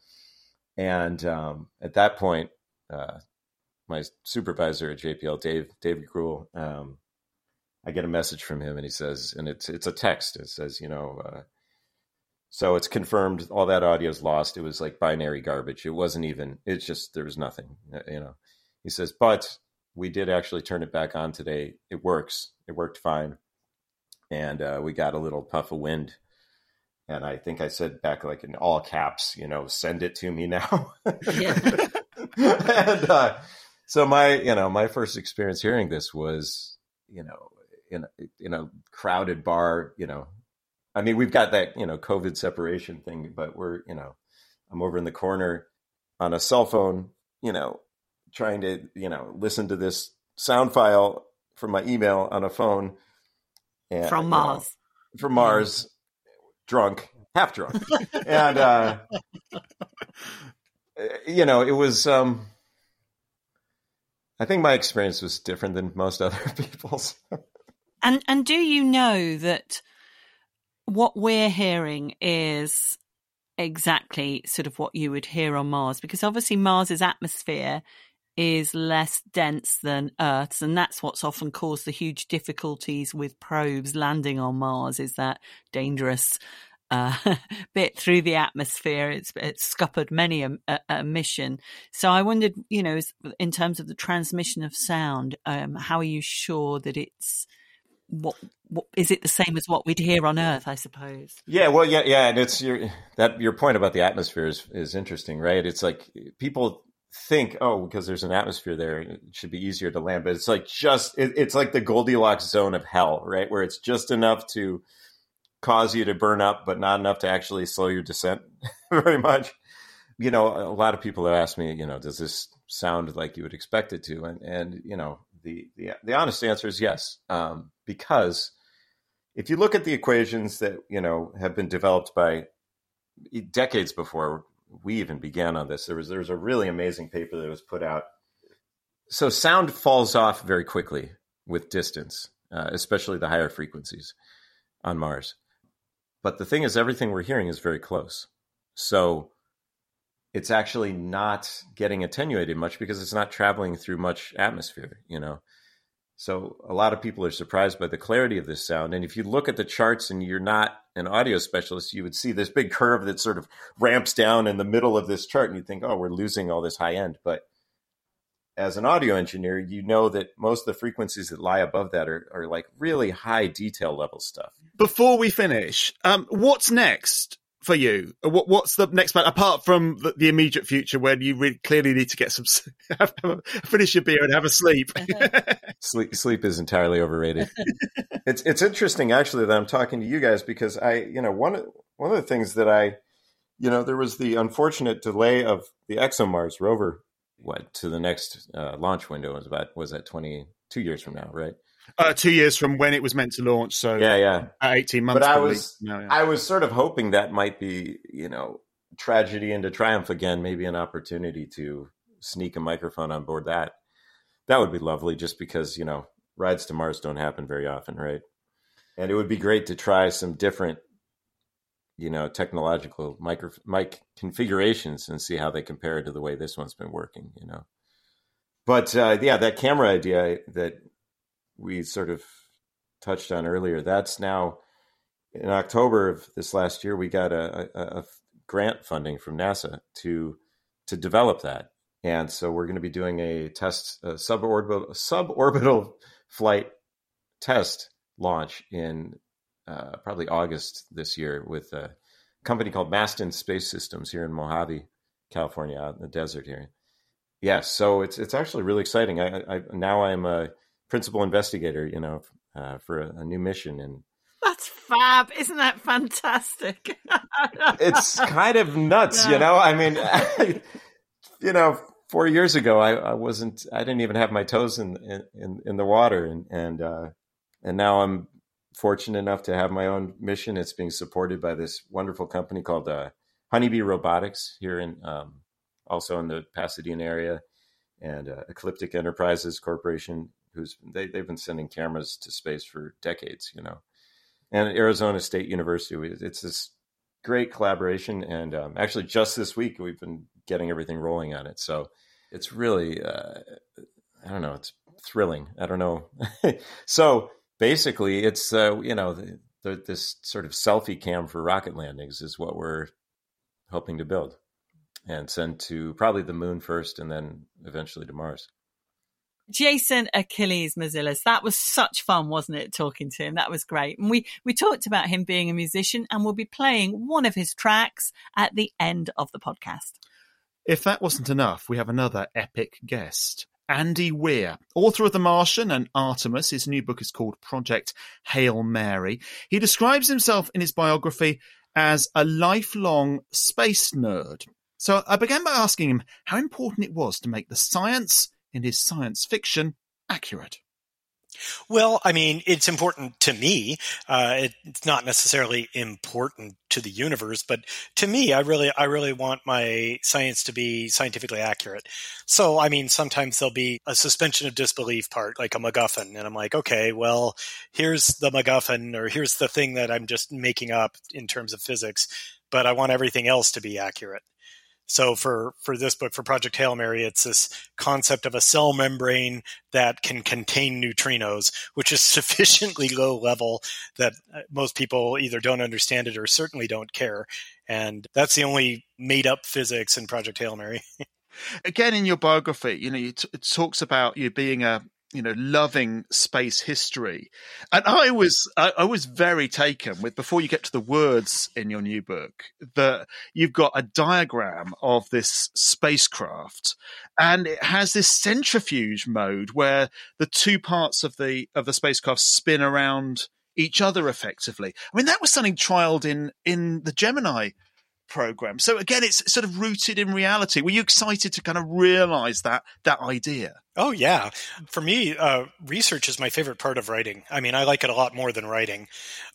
And um, at that point, uh, my supervisor at JPL, Dave David Gruel, um, I get a message from him, and he says, and it's it's a text. It says, you know, uh, so it's confirmed all that audio is lost. It was like binary garbage. It wasn't even. It's just there was nothing. You know, he says, but we did actually turn it back on today. It works. It worked fine, and uh, we got a little puff of wind. And I think I said back like in all caps, you know, send it to me now. Yeah. and uh, so my, you know, my first experience hearing this was, you know, in in a crowded bar, you know, I mean, we've got that, you know, COVID separation thing, but we're, you know, I'm over in the corner on a cell phone, you know, trying to, you know, listen to this sound file from my email on a phone. And, From you know, Mars. from Mars, drunk, half drunk. and, uh, you know, it was, um, I think my experience was different than most other people's. And and do you know that what we're hearing is exactly sort of what you would hear on Mars? Because obviously Mars's atmosphere is less dense than Earth's, and that's what's often caused the huge difficulties with probes landing on Mars. Is that dangerous uh, bit through the atmosphere? It's it's scuppered many a, a, a mission. So I wondered, you know, in terms of the transmission of sound, um, how are you sure that it's what, what is it the same as what we'd hear on Earth? I suppose. Yeah, well, yeah, yeah, and it's your that your point about the atmosphere is is interesting, right? It's like people think, oh, because there's an atmosphere there, it should be easier to land, but it's like just it, it's like the Goldilocks zone of hell, right? Where it's just enough to cause you to burn up, but not enough to actually slow your descent very much. You know, a lot of people have asked me, you know, does this sound like you would expect it to? And and you know, the the, the honest answer is yes, um, because if you look at the equations that you know have been developed by decades before we even began on this, there was there was a really amazing paper that was put out. So sound falls off very quickly with distance, uh, especially the higher frequencies on Mars. But the thing is, everything we're hearing is very close. So it's actually not getting attenuated much because it's not traveling through much atmosphere, you know. So a lot of people are surprised by the clarity of this sound. And if you look at the charts and you're not an audio specialist, you would see this big curve that sort of ramps down in the middle of this chart, and you think, oh, we're losing all this high end. But as an audio engineer, you know that most of the frequencies that lie above that are, are like really high detail level stuff. Before we finish, um, what's next for you? What, what's the next plan apart from the, the immediate future, where you really clearly need to get some have, have a- finish your beer and have a sleep? Sleep, sleep is entirely overrated. it's it's interesting actually that I'm talking to you guys because I, you know, one of- one of the things that I, you know, there was the unfortunate delay of the ExoMars rover, what to the next uh, launch window was about was that 22 years from now, right? Uh, two years from when it was meant to launch, so Yeah, yeah. eighteen months. But I probably. was No, yeah. I was sort of hoping that might be, you know, tragedy into triumph again, maybe an opportunity to sneak a microphone on board that. That would be lovely just because, you know, rides to Mars don't happen very often, right? And it would be great to try some different you know technological micro mic configurations and see how they compare to the way this one's been working. You know, but uh, yeah, that camera idea that we sort of touched on earlier, that's now in October of this last year, we got a, a, a grant funding from NASA to to develop that, and so we're going to be doing a test, a suborbital suborbital flight test launch in uh, probably August this year with a company called Masten Space Systems here in Mojave, California, out in the desert here. Yes, so it's it's actually really exciting. I, I now I'm a principal investigator, you know, uh, for a, a new mission, and that's fab. Isn't that fantastic? it's kind of nuts, yeah. you know. I mean, you know, four years ago, I, I, wasn't, I didn't even have my toes in in, in the water, and and uh, and now I'm fortunate enough to have my own mission. It's being supported by this wonderful company called uh, Honeybee Robotics here in um, also in the Pasadena area, and uh, Ecliptic Enterprises Corporation, who's they they've been sending cameras to space for decades, you know and Arizona State University. It's this great collaboration, and um, actually, just this week we've been getting everything rolling on it. So it's really, uh, I don't know, it's thrilling. I don't know. so basically, it's uh, you know the, the, this sort of selfie cam for rocket landings is what we're hoping to build and send to probably the moon first, and then eventually to Mars. Jason Achilles Marzillas. That was such fun, wasn't it? Talking to him. That was great. And we, we talked about him being a musician and we'll be playing one of his tracks at the end of the podcast. If that wasn't enough, we have another epic guest. Andy Weir, author of The Martian and Artemis. His new book is called Project Hail Mary. He describes himself in his biography as a lifelong space nerd. So I began by asking him how important it was to make the science in his science fiction accurate? Well, I mean, it's important to me. Uh, it's not necessarily important to the universe, but to me, I really, I really want my science to be scientifically accurate. So, I mean, sometimes there'll be a suspension of disbelief part, like a MacGuffin, and I'm like, okay, well, here's the MacGuffin, or here's the thing that I'm just making up in terms of physics, but I want everything else to be accurate. So for for this book, for Project Hail Mary, it's this concept of a cell membrane that can contain neutrinos, which is sufficiently low level that uh, most people either don't understand it or certainly don't care. And that's the only made up physics in Project Hail Mary. Again, in your biography, you know, it talks about you being a you know loving space history. And i was I, I, was very taken with before you get to the words in your new book that you've got a diagram of this spacecraft and it has this centrifuge mode where the two parts of the of the spacecraft spin around each other effectively. I mean that was something trialed in in the gemini program. So again it's sort of rooted in reality. Were you excited to kind of realize that that idea Oh yeah, for me, uh, research is my favorite part of writing. I mean, I like it a lot more than writing.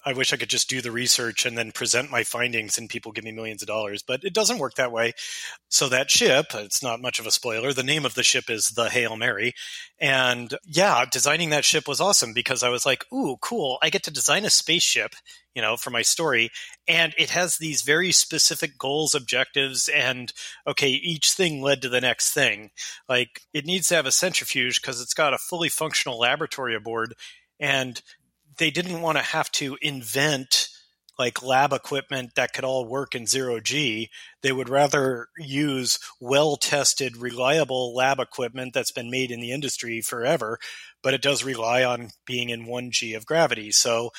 I wish I could just do the research and then present my findings, and people give me millions of dollars. But it doesn't work that way. So that ship, it's not much of a spoiler. The name of the ship is the Hail Mary, and yeah, designing that ship was awesome because I was like, "Ooh, cool! I get to design a spaceship." You know, for my story, and it has these very specific goals, objectives, and okay, each thing led to the next thing. Like it needs to have a centrifuge because it's got a fully functional laboratory aboard, and they didn't want to have to invent like lab equipment that could all work in zero G. They would rather use well tested, reliable lab equipment that's been made in the industry forever, but it does rely on being in one G of gravity. So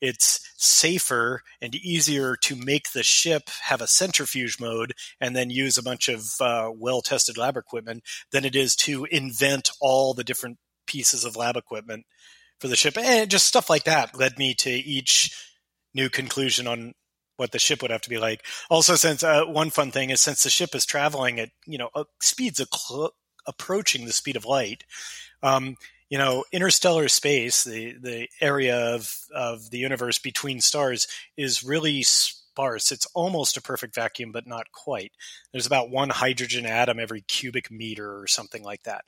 it's safer and easier to make the ship have a centrifuge mode and then use a bunch of uh, well tested lab equipment than it is to invent all the different pieces of lab equipment for the ship. And just stuff like that led me to each new conclusion on what the ship would have to be like. Also, since uh, one fun thing is since the ship is traveling at you know uh, speeds cl- approaching the speed of light, um, you know, interstellar space, the the area of of the universe between stars, is really sparse. It's almost a perfect vacuum, but not quite. There's about one hydrogen atom every cubic meter or something like that.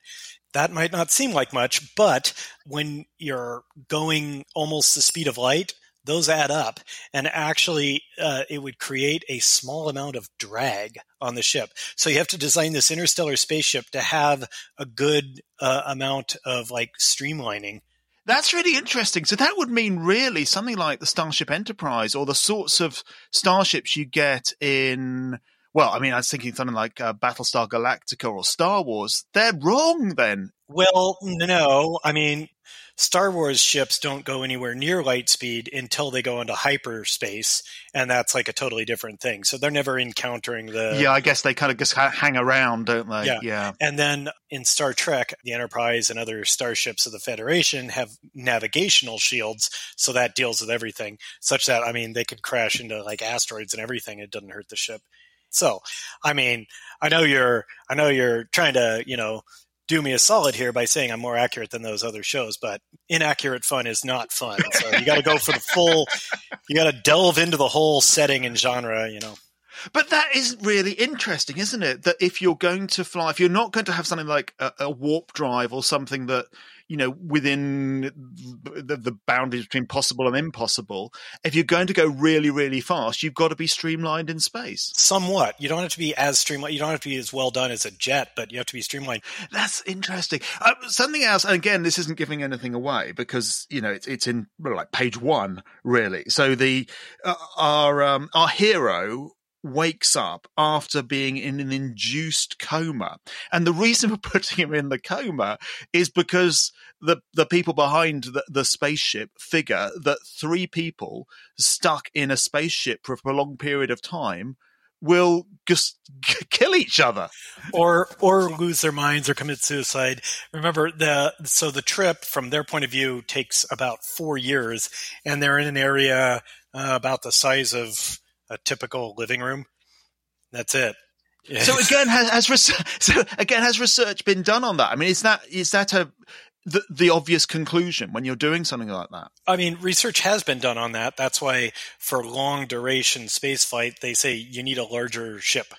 That might not seem like much, but when you're going almost the speed of light, those add up and actually uh, it would create a small amount of drag on the ship so you have to design this interstellar spaceship to have a good uh, amount of like streamlining that's really interesting. So that would mean really something like the Starship Enterprise or the sorts of starships you get in. Well, I mean, I was thinking something like uh, Battlestar Galactica or Star Wars. They're wrong then. Well, no. I mean, Star Wars ships don't go anywhere near light speed until they go into hyperspace, and that's like a totally different thing. So they're never encountering the. Yeah, I guess they kind of just hang around, don't they? Yeah. yeah. And then in Star Trek, the Enterprise and other starships of the Federation have navigational shields, so that deals with everything, such that, I mean, they could crash into like asteroids and everything. It doesn't hurt the ship. So, I mean, I know you're, I know you're trying to, you know, do me a solid here by saying I'm more accurate than those other shows, but inaccurate fun is not fun. So you got to go for the full, you got to delve into the whole setting and genre, you know. But that is really interesting, isn't it? That if you're going to fly, if you're not going to have something like a, a warp drive or something that you know, within the, the, boundaries between possible and impossible. If you're going to go really, really fast, you've got to be streamlined in space. Somewhat. You don't have to be as streamlined. You don't have to be as well done as a jet, but you have to be streamlined. That's interesting. Uh, something else, and again, this isn't giving anything away because you know it's, it's in like page one, really. So the uh, our um, our hero wakes up after being in an induced coma. And the reason for putting him in the coma is because the, the people behind the, the spaceship figure that three people stuck in a spaceship for a prolonged period of time will just kill each other. Or or lose their minds or commit suicide. Remember the so the trip from their point of view takes about 4 years. And they're in an area uh, about the size of a typical living room. That's it. So again, has, has research, so again has research been done on that? I mean, is that is that a the, the obvious conclusion when you're doing something like that? I mean, research has been done on that. That's why for long duration spaceflight, they say you need a larger ship,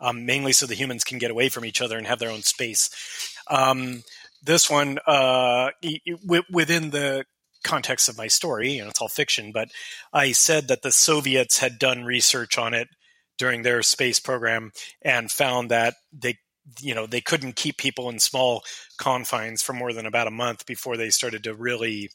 um, mainly so the humans can get away from each other and have their own space. Um, this one, uh, within the context of my story, you know, it's all fiction, but I said that the Soviets had done research on it during their space program and found that they you know they couldn't keep people in small confines for more than about a month before they started to really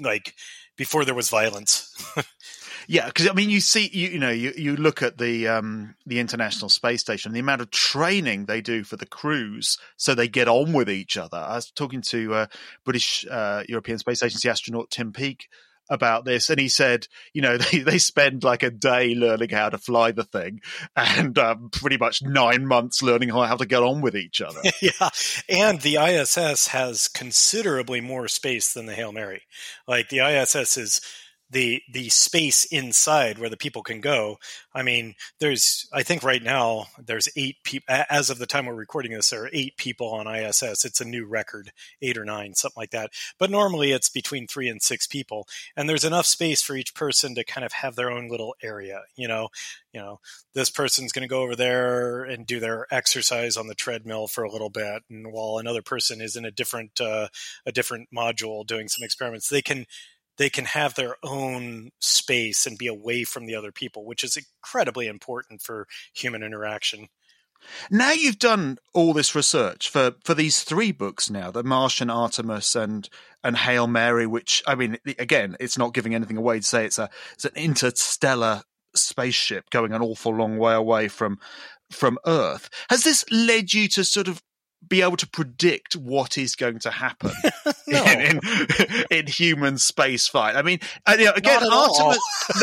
like before there was violence Yeah, because I mean, you see, you, you know, you, you look at the um, the International Space Station, the amount of training they do for the crews, so they get on with each other. I was talking to uh, British uh, European Space Agency astronaut Tim Peake about this, and he said, you know, they they spend like a day learning how to fly the thing, and um, pretty much nine months learning how, how to get on with each other. yeah, and the ISS has considerably more space than the Hail Mary. Like the ISS is the the space inside where the people can go. I mean, there's I think right now there's eight people as of the time we're recording this. There are eight people on ISS. It's a new record, eight or nine, something like that. But normally it's between three and six people, and there's enough space for each person to kind of have their own little area. You know, you know, this person's going to go over there and do their exercise on the treadmill for a little bit, and while another person is in a different uh, a different module doing some experiments, they can they can have their own space and be away from the other people, which is incredibly important for human interaction. Now you've done all this research for, for these three books now, The Martian Artemis and and Hail Mary, which I mean, again, it's not giving anything away to say it's a it's an interstellar spaceship going an awful long way away from from Earth. Has this led you to sort of be able to predict what is going to happen in, in, in, human space fight. I mean, and, you know, again, Artemis.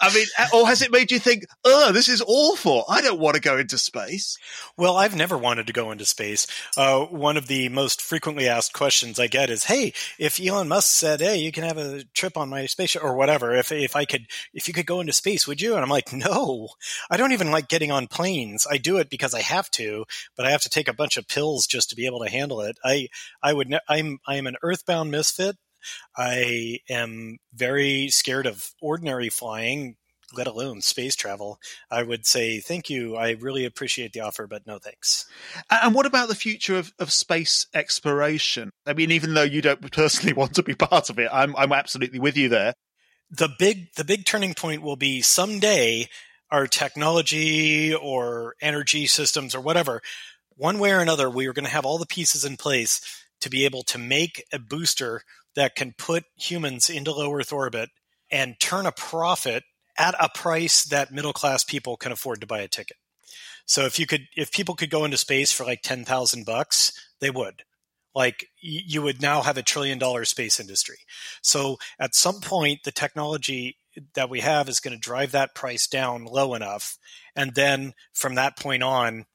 I mean, or has it made you think, "Oh, this is awful. I don't want to go into space." Well, I've never wanted to go into space. Uh, one of the most frequently asked questions I get is, "Hey, if Elon Musk said, hey, you can have a trip on my spaceship or whatever, if if I could, if you could go into space, would you?" And I'm like, "No, I don't even like getting on planes. I do it because I have to, but I have to take a bunch bunch of pills just to be able to handle it. I I would ne- I'm I'm an earthbound misfit. I am very scared of ordinary flying, let alone space travel, I would say thank you. I really appreciate the offer, but no thanks. And what about the future of, of space exploration? I mean, even though you don't personally want to be part of it, I'm I'm absolutely with you there. The big the big turning point will be someday our technology or energy systems or whatever, one way or another, we are going to have all the pieces in place to be able to make a booster that can put humans into low Earth orbit and turn a profit at a price that middle class people can afford to buy a ticket. So if you could, if people could go into space for like ten thousand bucks, they would. Like you would now have a trillion dollar space industry. So at some point, the technology that we have is going to drive that price down low enough, and then from that point on,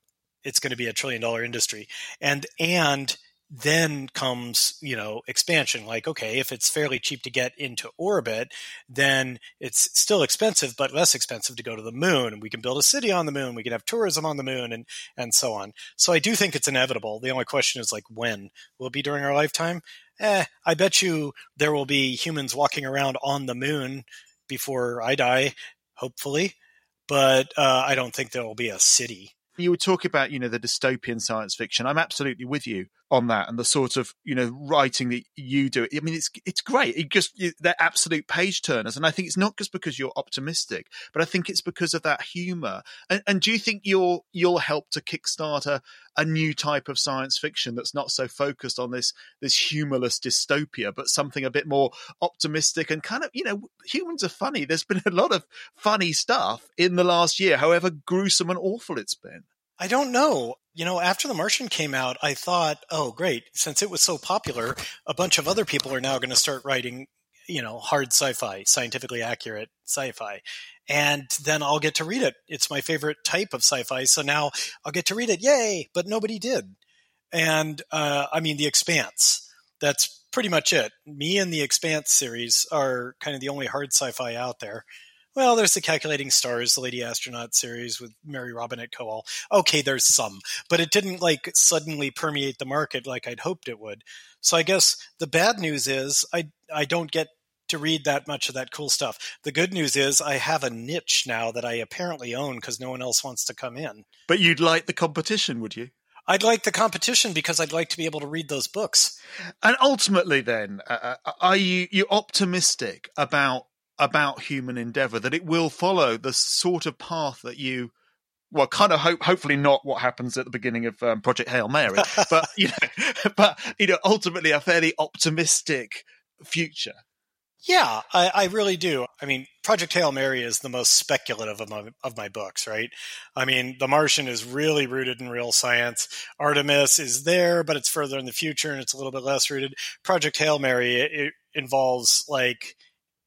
it's going to be a trillion dollar industry. And and then comes you know expansion. Like okay if it's fairly cheap to get into orbit then it's still expensive but less expensive to go to the moon. We can build a city on the moon. We can have tourism on the moon and and so on. So i do think it's inevitable. The only question is like when? Will it be during our lifetime? Eh i bet you there will be humans walking around on the moon before i die hopefully. But uh, i don't think there will be a city you were talking about you know the dystopian science fiction i'm absolutely with you on that and the sort of you know writing that you do i mean it's it's great. It just they're absolute page turners. And i think it's not just because you're optimistic but i think it's because of that humor. And, and do you think you'll you'll help to kickstart a, a new type of science fiction that's not so focused on this this humorless dystopia but something a bit more optimistic and kind of you know humans are funny. There's been a lot of funny stuff in the last year however gruesome and awful it's been I don't know. You know, after The Martian came out, I thought, oh, great. Since it was so popular, a bunch of other people are now going to start writing, you know, hard sci fi, scientifically accurate sci fi. And then I'll get to read it. It's my favorite type of sci fi. So now I'll get to read it. Yay. But nobody did. And uh, I mean, The Expanse. That's pretty much it. Me and The Expanse series are kind of the only hard sci fi out there. Well, there's the Calculating Stars, the Lady Astronaut series with Mary Robinette Kowal. Okay, there's some, but it didn't like suddenly permeate the market like I'd hoped it would. So I guess the bad news is I I don't get to read that much of that cool stuff. The good news is I have a niche now that I apparently own because no one else wants to come in. But you'd like the competition, would you? I'd like the competition because I'd like to be able to read those books. And ultimately, then, uh, uh are you you optimistic about about human endeavor that it will follow the sort of path that you well, kind of hope, hopefully not what happens at the beginning of um, Project Hail Mary, but you know, but you know, ultimately a fairly optimistic future. Yeah, I, I, really do. I mean, Project Hail Mary is the most speculative of my, of my books, right? I mean, The Martian is really rooted in real science. Artemis is there, but it's further in the future and it's a little bit less rooted. Project Hail Mary it, it involves like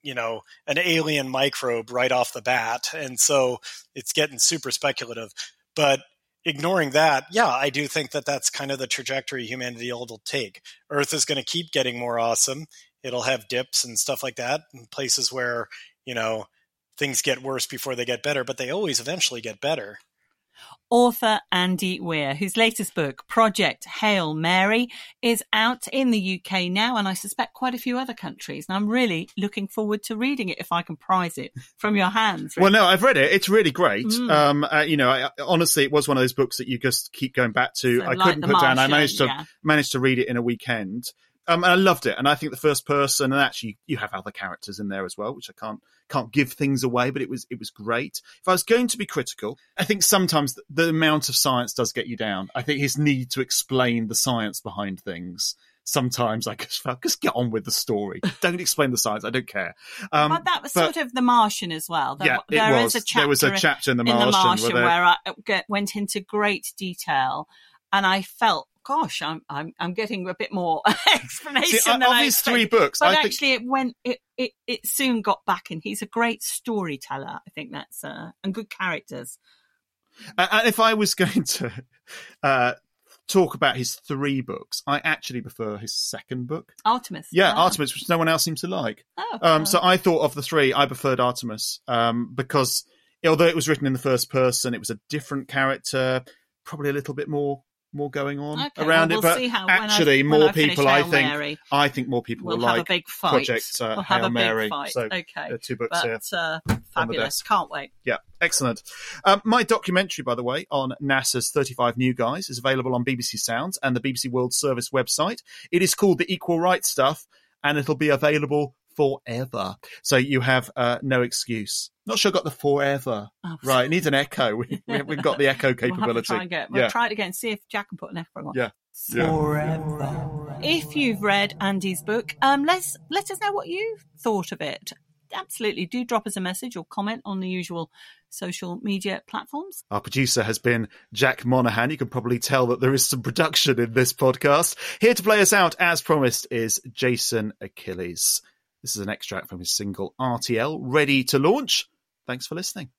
you know an alien microbe right off the bat and so it's getting super speculative. But ignoring that yeah i do think that that's kind of the trajectory humanity will take. Earth is going to keep getting more awesome. It'll have dips and stuff like that in places where you know things get worse before they get better but they always eventually get better author Andy Weir, whose latest book, Project Hail Mary, is out in the UK now, and I suspect quite a few other countries. And I'm really looking forward to reading it if I can prize it from your hands. Really. Well, no, I've read it. It's really great. Mm. Um, uh, you know, I, honestly, it was one of those books that you just keep going back to. So I like couldn't put Martian, down. I managed to yeah. managed to read it in a weekend. Um, and I loved it. And I think the first person, and actually you have other characters in there as well, which I can't can't give things away, but it was it was great. If I was going to be critical, I think sometimes the, the amount of science does get you down. I think his need to explain the science behind things sometimes I just felt just get on with the story. Don't explain the science. I don't care. Um, but that was but, sort of The Martian as well. There, yeah, there was. a chapter. There was a chapter in The Martian, in the Martian where, where I went into great detail, and I felt gosh, I'm I'm I'm getting a bit more explanation See, than of I his three books. But I actually, think... it went it, it it soon got back, and he's a great storyteller. I think that's uh, and good characters. And if I was going to uh, talk about his three books, I actually prefer his second book, Artemis. Yeah, oh. Artemis, which no one else seems to like. Oh, um, oh. so I thought of the three, I preferred Artemis um, because although it was written in the first person, it was a different character, probably a little bit more more going on Okay, around well, it. we'll But see how- when I- actually, more I people, I think, Mary, I think more people we'll will have like a big fight. Project uh, we'll have Hail Mary. fight. So okay, are two books but, here. Uh, fabulous! Can't wait. Yeah, excellent. Um, my documentary, by the way, on NASA's 35 New Guys is available on BBC Sounds and the BBC World Service website. It is called The Equal Rights Stuff, and it'll be available forever. So you have uh, no excuse. Not sure I got the forever Oh, right. It needs an echo. We, we, we've got the echo We'll capability. try and get. We'll yeah. try it again. See if Jack can put an echo on. Yeah. Yeah. If you've read Andy's book, um, let's let us know what you thought of it. Absolutely, do drop us a message or comment on the usual social media platforms. Our producer has been Jack Monahan. You can probably tell that there is some production in this podcast. Here to play us out, as promised, is Jason Achilles. This is an extract from his single RTL, ready to launch. Thanks for listening.